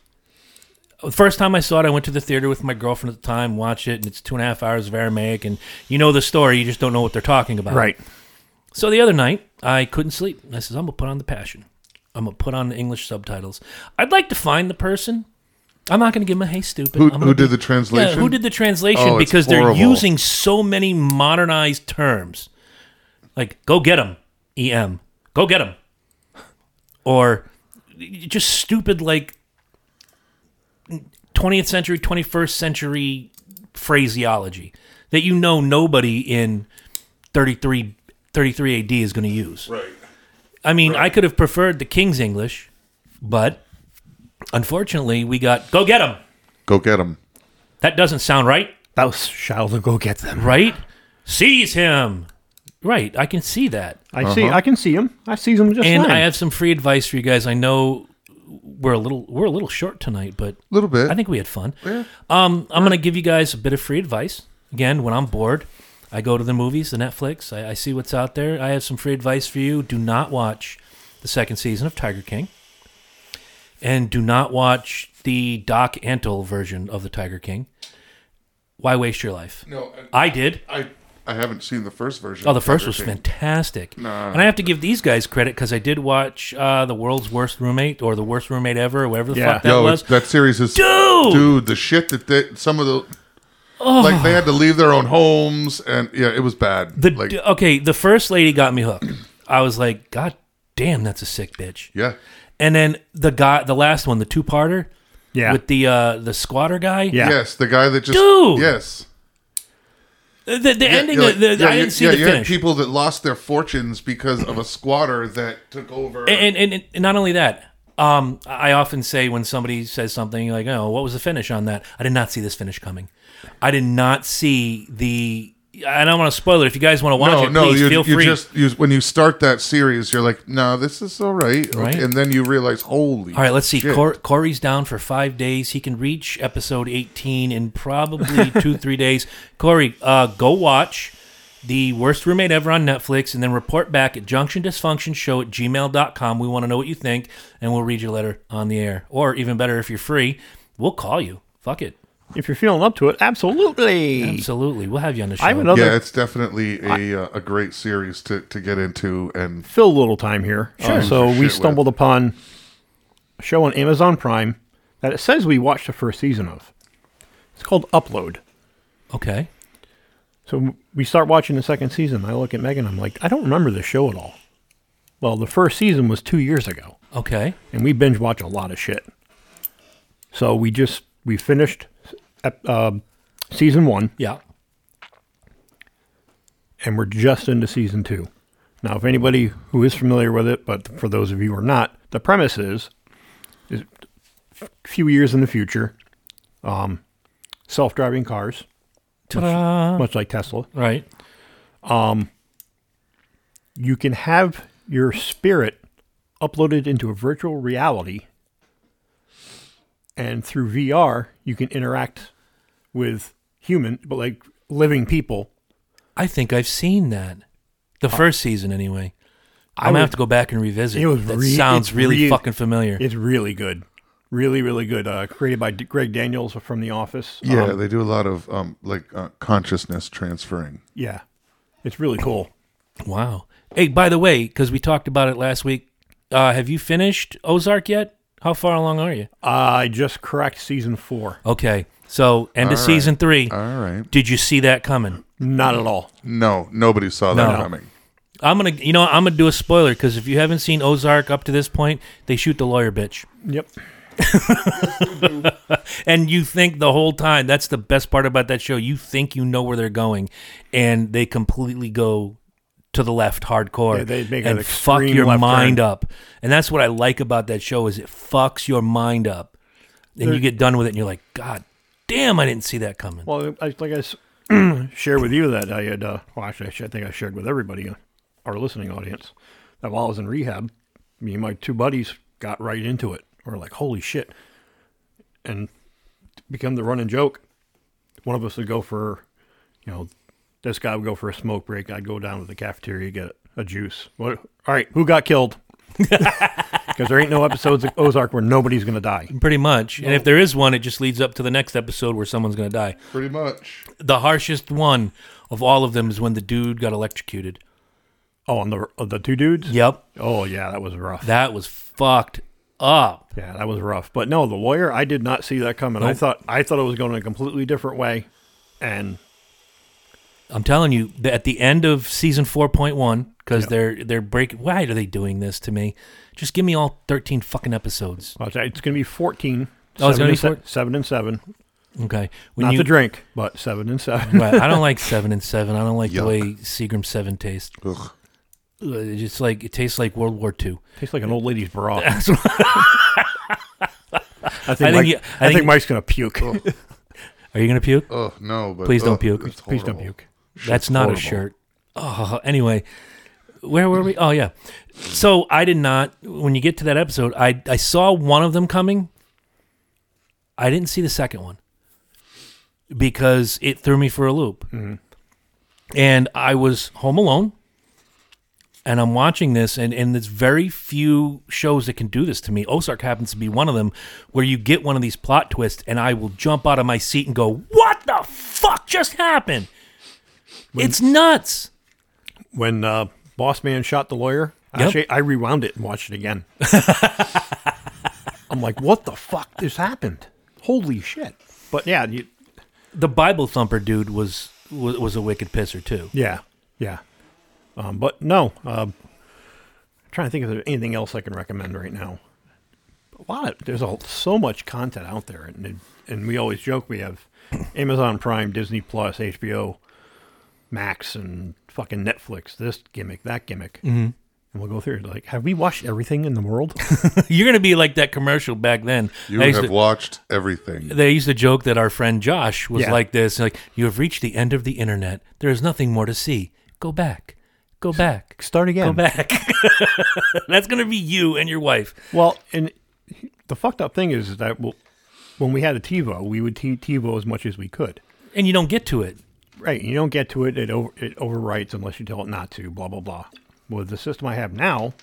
The first time I saw it, I went to the theater with my girlfriend at the time, watched it, and it's two and a half hours of Aramaic, and you know the story, you just don't know what they're talking about. right. So the other night, I couldn't sleep. I says, I'm gonna put on the Passion. I'm gonna put on the English subtitles. I'd like to find the person. I'm not gonna give him a hey stupid. Who, I'm who did the translation? yeah, who did the translation? Oh, it's because they're using so many modernized terms. Like, go get him, EM. Go get him. Or just stupid, like 20th century, 21st century phraseology that you know nobody in 33, 33 AD is going to use. Right. I mean, I could have preferred the King's English, but unfortunately, we got go get him. Go get him. That doesn't sound right. Thou shalt go get them. right? Seize him. Right, I can see that. I see. I can see him. I see him just And fine. I have some free advice for you guys. I know we're a little we're a little short tonight, but A little bit. I think we had fun. Um, I'm gonna give you guys a bit of free advice. Again, when I'm bored, I go to the movies, the Netflix. I, I see what's out there. I have some free advice for you. Do not watch the second season of Tiger King, and do not watch the Doc Antle version of the Tiger King. Why waste your life? no, I did. I I haven't seen the first version. Oh, the first was fantastic. Nah. And I have to give these guys credit because I did watch uh, The World's Worst Roommate or The Worst Roommate Ever or whatever the Yeah. fuck that Yo, was. it's- that series is Dude! dude. The shit that they, some of the like they had to leave their own homes, and yeah, it was bad. The, like, okay, the first lady got me hooked. I was like, God damn, that's a sick bitch. yeah, And then the guy, the last one, the two parter yeah. with the uh, the squatter guy. Yeah. yes, the guy that just Dude! yes. The, the ending, like- the, yeah, I didn't see yeah, the you had people that lost their fortunes because of a squatter that took over. and, and, and, and not only that, um, I often say when somebody says something like, "Oh, what was the finish on that?" I did not see this finish coming. I did not see the. I don't want to spoil it. If you guys want to watch no, it, no, please you, feel you free. just you, when you start that series, you're like, no, this is all right, Right. and then you realize, holy, All right, let's see. Cor- Corey's down for five days. He can reach episode 18 in probably two, three days. Corey, uh, go watch the worst roommate ever on Netflix and then report back at junctiondysfunctionshow at gmail.com. We want to know what you think, and we'll read your letter on the air. Or even better, if you're free, we'll call you. Fuck it. If you're feeling up to it, absolutely. Absolutely. We'll have you on the show. I have another yeah, it's definitely a uh, a great series to, to get into, and fill a little time here. Uh, so Shit we with. stumbled upon a show on Amazon Prime that it says we watched the first season of. It's called Upload. Okay. So we start watching the second season. I look at Megan. I'm like, I don't remember the show at all. Well, the first season was two years ago, Okay. and we binge watch a lot of shit. So we just we finished ep- uh, season one, Yeah. and we're just into season two. Now, if anybody who is familiar with it, but for those of you who are not, the premise is, is a few years in the future, um, self-driving cars, Ta-da. much like Tesla, Right. you can have your spirit uploaded into a virtual reality and through VR you can interact with human but like living people. I think I've seen that. The first season, anyway. I I'm gonna would- have to go back and revisit. It was that re- sounds it's really re- fucking familiar. It's really good. Really, really good. Uh, created by D- Greg Daniels from The Office. Yeah, Um, they do a lot of um, like uh, consciousness transferring. yeah. It's really cool. wow. Hey, by the way, because we talked about it last week, uh, have you finished Ozark yet? How far along are you? I just cracked season four. Okay, so end of All season three. All right. Did you see that coming? Not at all. No, nobody saw that No. coming. I'm gonna, you know, I'm gonna do a spoiler because if you haven't seen Ozark up to this point, they shoot the lawyer bitch, Yep. and you think the whole time that's the best part about that show. You think you know where they're going, and they completely go to the left hardcore Yeah, they make and an fuck extreme your left mind turn. up. And that's what I like about that show is it fucks your mind up, and There- you get done with it, and you're like, God damn, I didn't see that coming. Well, I, like I shared with you that I had, uh, well, actually, I, think I shared with everybody, uh, our listening audience, that while I was in rehab, me and my two buddies got right into it. We're like, holy shit. And become the running joke. One of us would go for, you know, this guy would go for a smoke break. I'd go down to the cafeteria, get a juice. What? All right, who got killed? Because there ain't no episodes of Ozark where nobody's going to die. Pretty much, and if there is one, it just leads up to the next episode where someone's gonna die. Pretty much. The harshest one of all of them is when the dude got electrocuted. Oh, and the, uh, the two dudes? Yep, Oh, yeah, that was rough. that was fucked up. Yeah, that was rough. But no, the lawyer, I did not see that coming. I Nope. thought I thought it was going a completely different way. And I'm telling you, that at the end of season four point one, because Yeah. they're they're breaking. Why are they doing this to me? Just give me all thirteen fucking episodes. well, it's- it's going to be 14. Oh, it's gonna be four- 7 and 7. Okay, when Not you to drink, but 7 and 7. right, I don't like seven and seven. I don't like the way Seagram Seven tastes. Ugh. Ugh, It's just like it tastes like World War II. Tastes like an old lady's bra. I think, I think Mike, you- I I think think- Mike's going to puke. Are you gonna puke? Oh no! But Please don't ugh, puke. Please don't horrible. puke. That's Shit's not a shirt. Oh, anyway, where were we? Oh yeah. So I did not. When you get to that episode, I I saw one of them coming. I didn't see the second one because it threw me for a loop. And I was home alone, and I'm watching this, and and there's very few shows that can do this to me. Ozark happens to be one of them, where you get one of these plot twists, and I will jump out of my seat and go, "What the fuck just happened?" it's nuts. When uh, Boss Man shot the lawyer, Yep. actually, I rewound it and watched it again. I'm like, what the fuck just happened? Holy shit. But yeah, you, The Bible thumper dude was was, was a wicked pisser too. Yeah, yeah. Um, but no, um, trying to think if there's anything else I can recommend right now. A lot of there's a, so much content out there, and and we always joke we have Amazon Prime, Disney Plus, HBO Max, and fucking Netflix. This gimmick, that gimmick, mm-hmm. and we'll go through. it. Like, have we watched everything in the world? You're gonna be like that commercial back then. You have to- watched everything. they used to joke that our friend Josh was Yeah. like this, like you have reached the end of the internet. There is nothing more to see. Go back. Go back. Start again. Go back. That's gonna be you and your wife. Well, and the fucked up thing is that well, when we had a TiVo, we would t- TiVo as much as we could. And you don't get to it. Right. You don't get to it. It over, it overwrites unless you tell it not to. Blah blah blah. With the system I have now,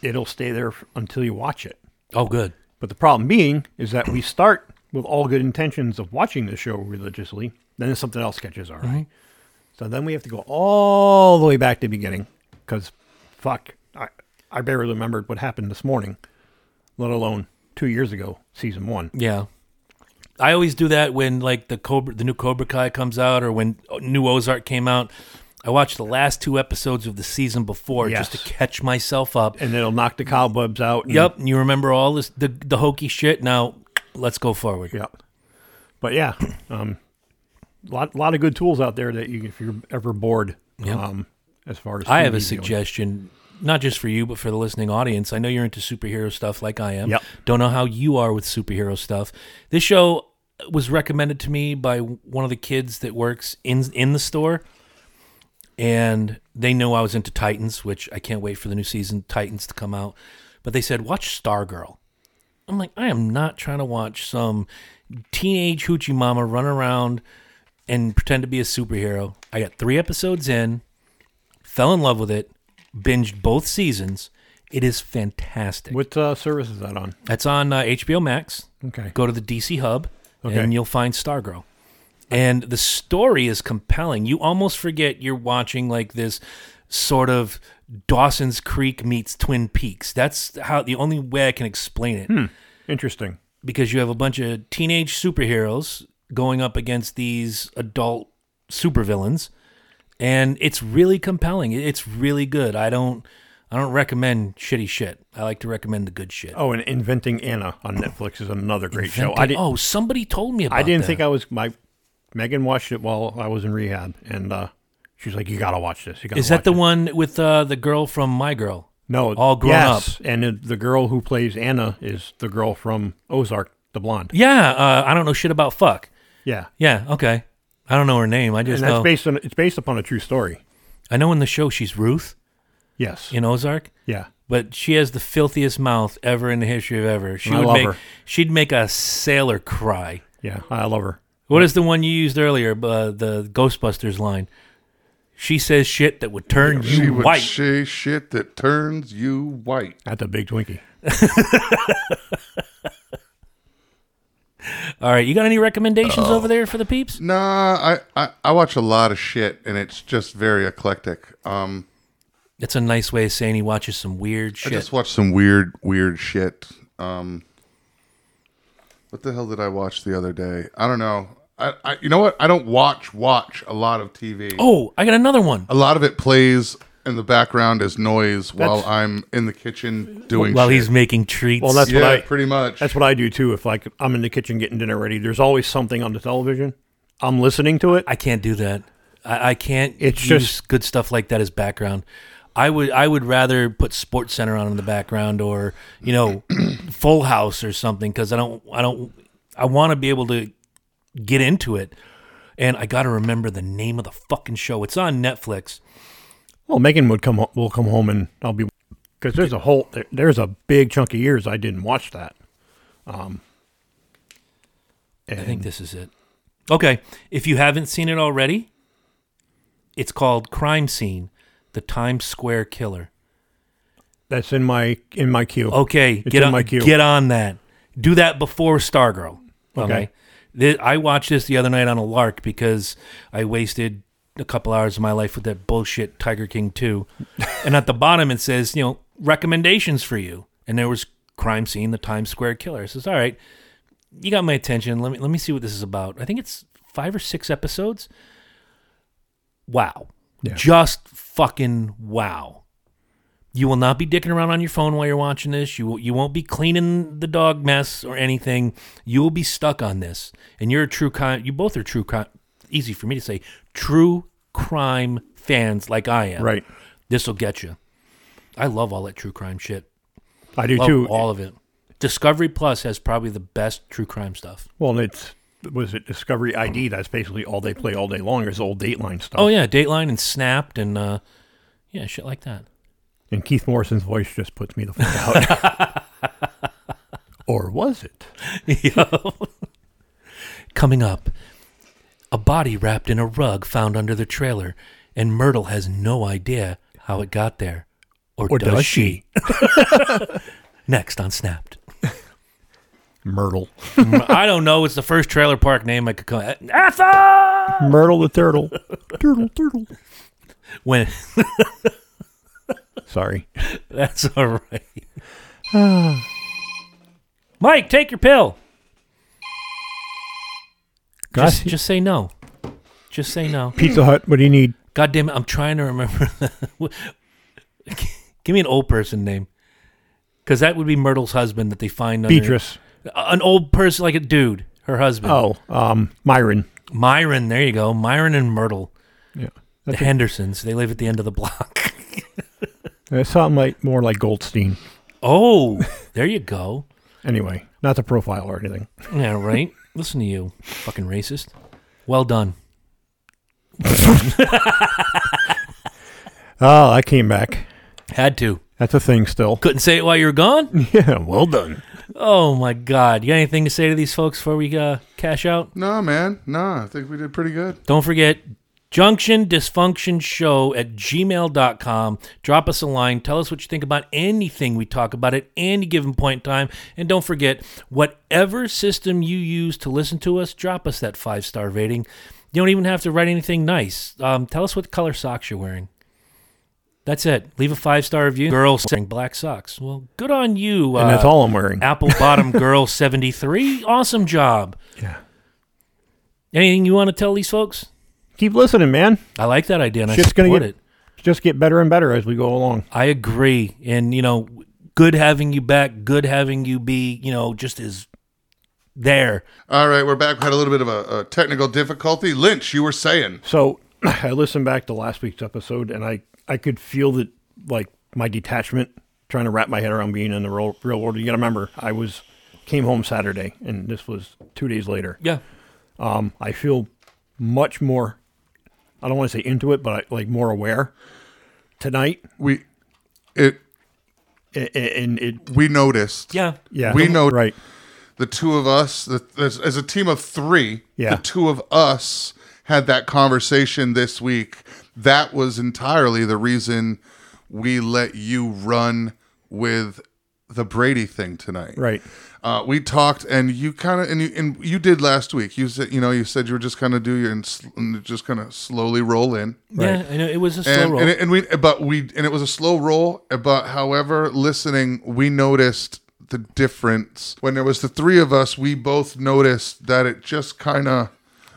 it'll stay there until you watch it. Oh good. But the problem being is that we start with all good intentions of watching the show religiously, then something else catches our eye. So then we have to go all the way back to the beginning because, fuck, I, I barely remembered what happened this morning, let alone two years ago, season one. Yeah. I always do that when like the Cobra, the new Cobra Kai comes out, or when new Ozark came out. I watch the last two episodes of the season before just to catch myself up. and it'll knock the cobwebs out. and- Yep, and you remember all this the the hokey shit. Now let's go forward. Yep. But yeah, um, lot lot of good tools out there that you if you're ever bored. Yep. Um, as far as I have a suggestion, not just for you, but for the listening audience. I know you're into superhero stuff like I am. Yep. Don't know how you are with superhero stuff. This show was recommended to me by one of the kids that works in in the store, and they know I was into Titans, which I can't wait for the new season Titans to come out. But they said watch Stargirl. I'm like, I am not trying to watch some teenage hoochie mama run around and pretend to be a superhero. I got three episodes in fell in love with it, binged both seasons. It is fantastic. What uh, service is that on? That's on uh, HBO Max. Okay. Go to the DC Hub, Okay. and you'll find Stargirl. And the story is compelling. You almost forget you're watching like this sort of Dawson's Creek meets Twin Peaks. That's how the only way I can explain it hmm. Interesting. because you have a bunch of teenage superheroes going up against these adult supervillains and it's really compelling it's really good i don't i don't recommend shitty shit i like to recommend the good shit Oh, and Inventing Anna on Netflix is another great show. I didn't. oh somebody told me about that. I didn't that. think I was my. Megan watched it while I was in rehab, and uh, she's like, "You gotta watch this. You gotta is that the it." one with uh, the girl from my girl No, all grown yes, and it- the girl who plays Anna is the girl from Ozark, the blonde. yeah uh, i don't know shit about fuck Yeah, yeah okay i don't know her name i just and that's know based on it's based upon a true story. i know in the show she's ruth Yes. in ozark yeah. but she has the filthiest mouth ever in the history of ever. She I would love make her. she'd make a sailor cry. Yeah. I love her. What is the one you used earlier? Uh, the Ghostbusters line. She says shit that would turn She you would white. say shit that turns you white. That's a big Twinkie. All right, you got any recommendations over there for the peeps? Nah, I, I, I watch a lot of shit and it's just very eclectic. Um, It's a nice way of saying he watches some weird shit. I just watched some weird, weird shit. Um, what the hell did I watch the other day? I don't know. I, I you know what? I don't watch watch a lot of TV. oh, I got another one. A lot of it plays in the background as noise while That's- I'm in the kitchen doing. While shit. he's making treats. Well, that's yeah, what I. pretty much. That's what I do too. If like I'm in the kitchen getting dinner ready, there's always something on the television. I'm listening to it. I can't do that. I, I can't It's use just- good stuff like that as background. I would I would rather put Sports Center on in the background or you know Full House or something because I don't I don't I want to be able to get into it. And I got to remember the name of the fucking show. It's on Netflix. Well, Megan would come. ho- Will come home and I'll be because there's a whole there- there's a big chunk of years I didn't watch that. Um, I think this is it. Okay, if you haven't seen it already, it's called Crime Scene: The Times Square Killer. that's in my in my queue. Okay, It's get on my queue. get on that. Do that before Stargirl. Okay. Okay. I watched this the other night on a lark because I wasted a couple hours of my life with that bullshit Tiger King 2. and at the bottom it says, you know, recommendations for you. And there was crime scene, the Times Square killer. I says, "All right, you got my attention. Let me let me see what this is about." I think it's 5 or 6 episodes. Wow. Yeah. Just fucking wow. You will not be dicking around on your phone while you're watching this. You you won't be cleaning the dog mess or anything. You will be stuck on this, and you're a true crime. You both are true crime. Easy for me to say, true crime fans like I am. Right. This will get you. I love all that true crime shit. I do Love too. all of it. Discovery Plus has probably the best true crime stuff. Well, it's was it Discovery ID? That's basically all they play all day long is old Dateline stuff. Oh yeah, Dateline and Snapped and uh, yeah, shit like that. And Keith Morrison's voice just puts me the fuck out. or was it? Coming up, a body wrapped in a rug found under the trailer, and Myrtle has no idea how it got there. Or, Or does, does she? Next on Snapped. Myrtle. I don't know. It's the first trailer park name I could call. Ethel! Myrtle the turtle. turtle, turtle. When Sorry. that's all right. Mike, take your pill. Gosh, Just, just say no. Just say no. Pizza Hut. What do you need? God damn it! I'm trying to remember. Give me an old person name, because that would be Myrtle's husband that they find. under- Beatrice. An old person, like a dude, her husband. Oh, um, Myron. Myron. There you go. Myron and Myrtle, Yeah. the Hendersons. They live at the end of the block. It sounded like more like Goldstein. oh, there you go. Anyway, not the profile or anything. Yeah, right. Listen to you, fucking racist. Well done. Oh, I came back. Had to. That's a thing still. Couldn't say it while you were gone. Yeah, well done. Oh my God! You got anything to say to these folks before we uh, cash out? No, man. No, I think we did pretty good. Don't forget junction dysfunction show at gmail.com drop us a line tell us what you think about anything we talk about at any given point in time and don't forget whatever system you use to listen to us drop us that five star rating you don't even have to write anything nice um, tell us what color socks you're wearing that's it leave a five star review girls wearing black socks well good on you And that's uh, all I'm wearing. apple bottom girl 73 awesome job Yeah. anything you want to tell these folks Keep listening, man. I like that idea, and I Shit's gonna support get- it. Just get better and better as we go along. I agree, and you know, good having you back. Good having you be, you know, just as there. All right, we're back. We had a little bit of a, a technical difficulty. Lynch, you were saying. So I listened back to last week's episode, and I I could feel that like my detachment, trying to wrap my head around being in the real, real world. You got to remember, I was came home Saturday, and this was two days later. Yeah, Um, I feel much more. I don't want to say into it, but like more aware tonight, We it A- a- and it we noticed. yeah, yeah We know- right. The two of us, the, as, as a team of three, Yeah. the two of us had that conversation this week. That was entirely the reason we let you run with the Brady thing tonight. Right. Uh, we talked, and you kind of, and you, and you did last week. You said, you know, you said you were just kind of do your and, sl- and just kind of slowly roll in. yeah. I know it was a slow and, roll. and, it- and we but we and it was a slow roll but however listening we noticed the difference when there was the three of us we both noticed that it just kind of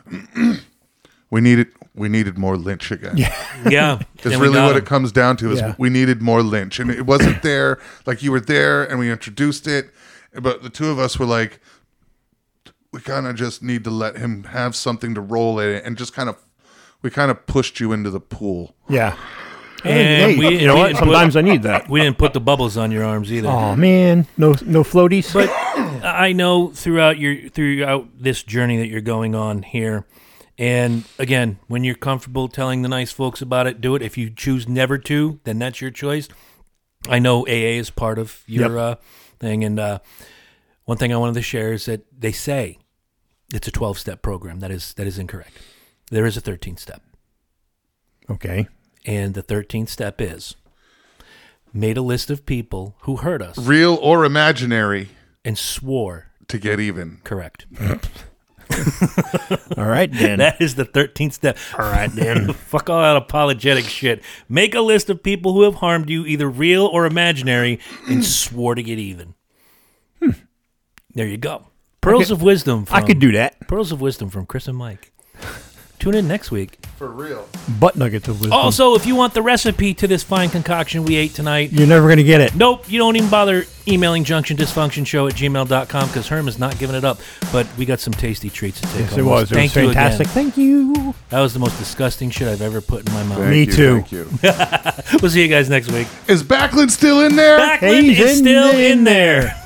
we needed we needed more lynch again yeah yeah, that's really what him. it comes down to is Yeah. we needed more lynch and it wasn't there like you were there and we introduced it but the two of us were like we kind of just need to let him have something to roll in it and just kind of we kind of pushed you into the pool Yeah. And hey, we- you know what? didn't put- Sometimes I need that. We didn't put the bubbles on your arms either. Oh man, no no floaties. But I know throughout your throughout this journey that you're going on here, and again, when you're comfortable telling the nice folks about it, do it. If you choose never to, then that's your choice. I know AA is part of your Yep. uh, thing, and uh, one thing I wanted to share is that they say it's a 12 step program. That is that is incorrect. There is a 13th step, okay. and the 13th step is made a list of people who hurt us real or imaginary and swore to get even. correct. All right, Dan. That is the 13th step. All right, Dan. Fuck all that apologetic shit. Make a list of people who have harmed you, either real or imaginary, and hmm. swore to get even. Hmm. There you go. Pearls could- of wisdom. From, I could do that. Pearls of wisdom from Chris and Mike. Tune in next week. For real. Butt nuggets of wisdom. Also, if you want the recipe to this fine concoction we ate tonight, You're never gonna get it. Nope, you don't even bother emailing junctiondysfunctionshow at gmail.com because Herm is not giving it up. But we got some tasty treats to take Yes, home. it was. It Thank was you again. fantastic. Thank you. That was the most disgusting shit I've ever put in my mouth. Me you, too. Thank you. We'll see you guys next week. Is Backlund still in there? Backlund He's is in still there. in there.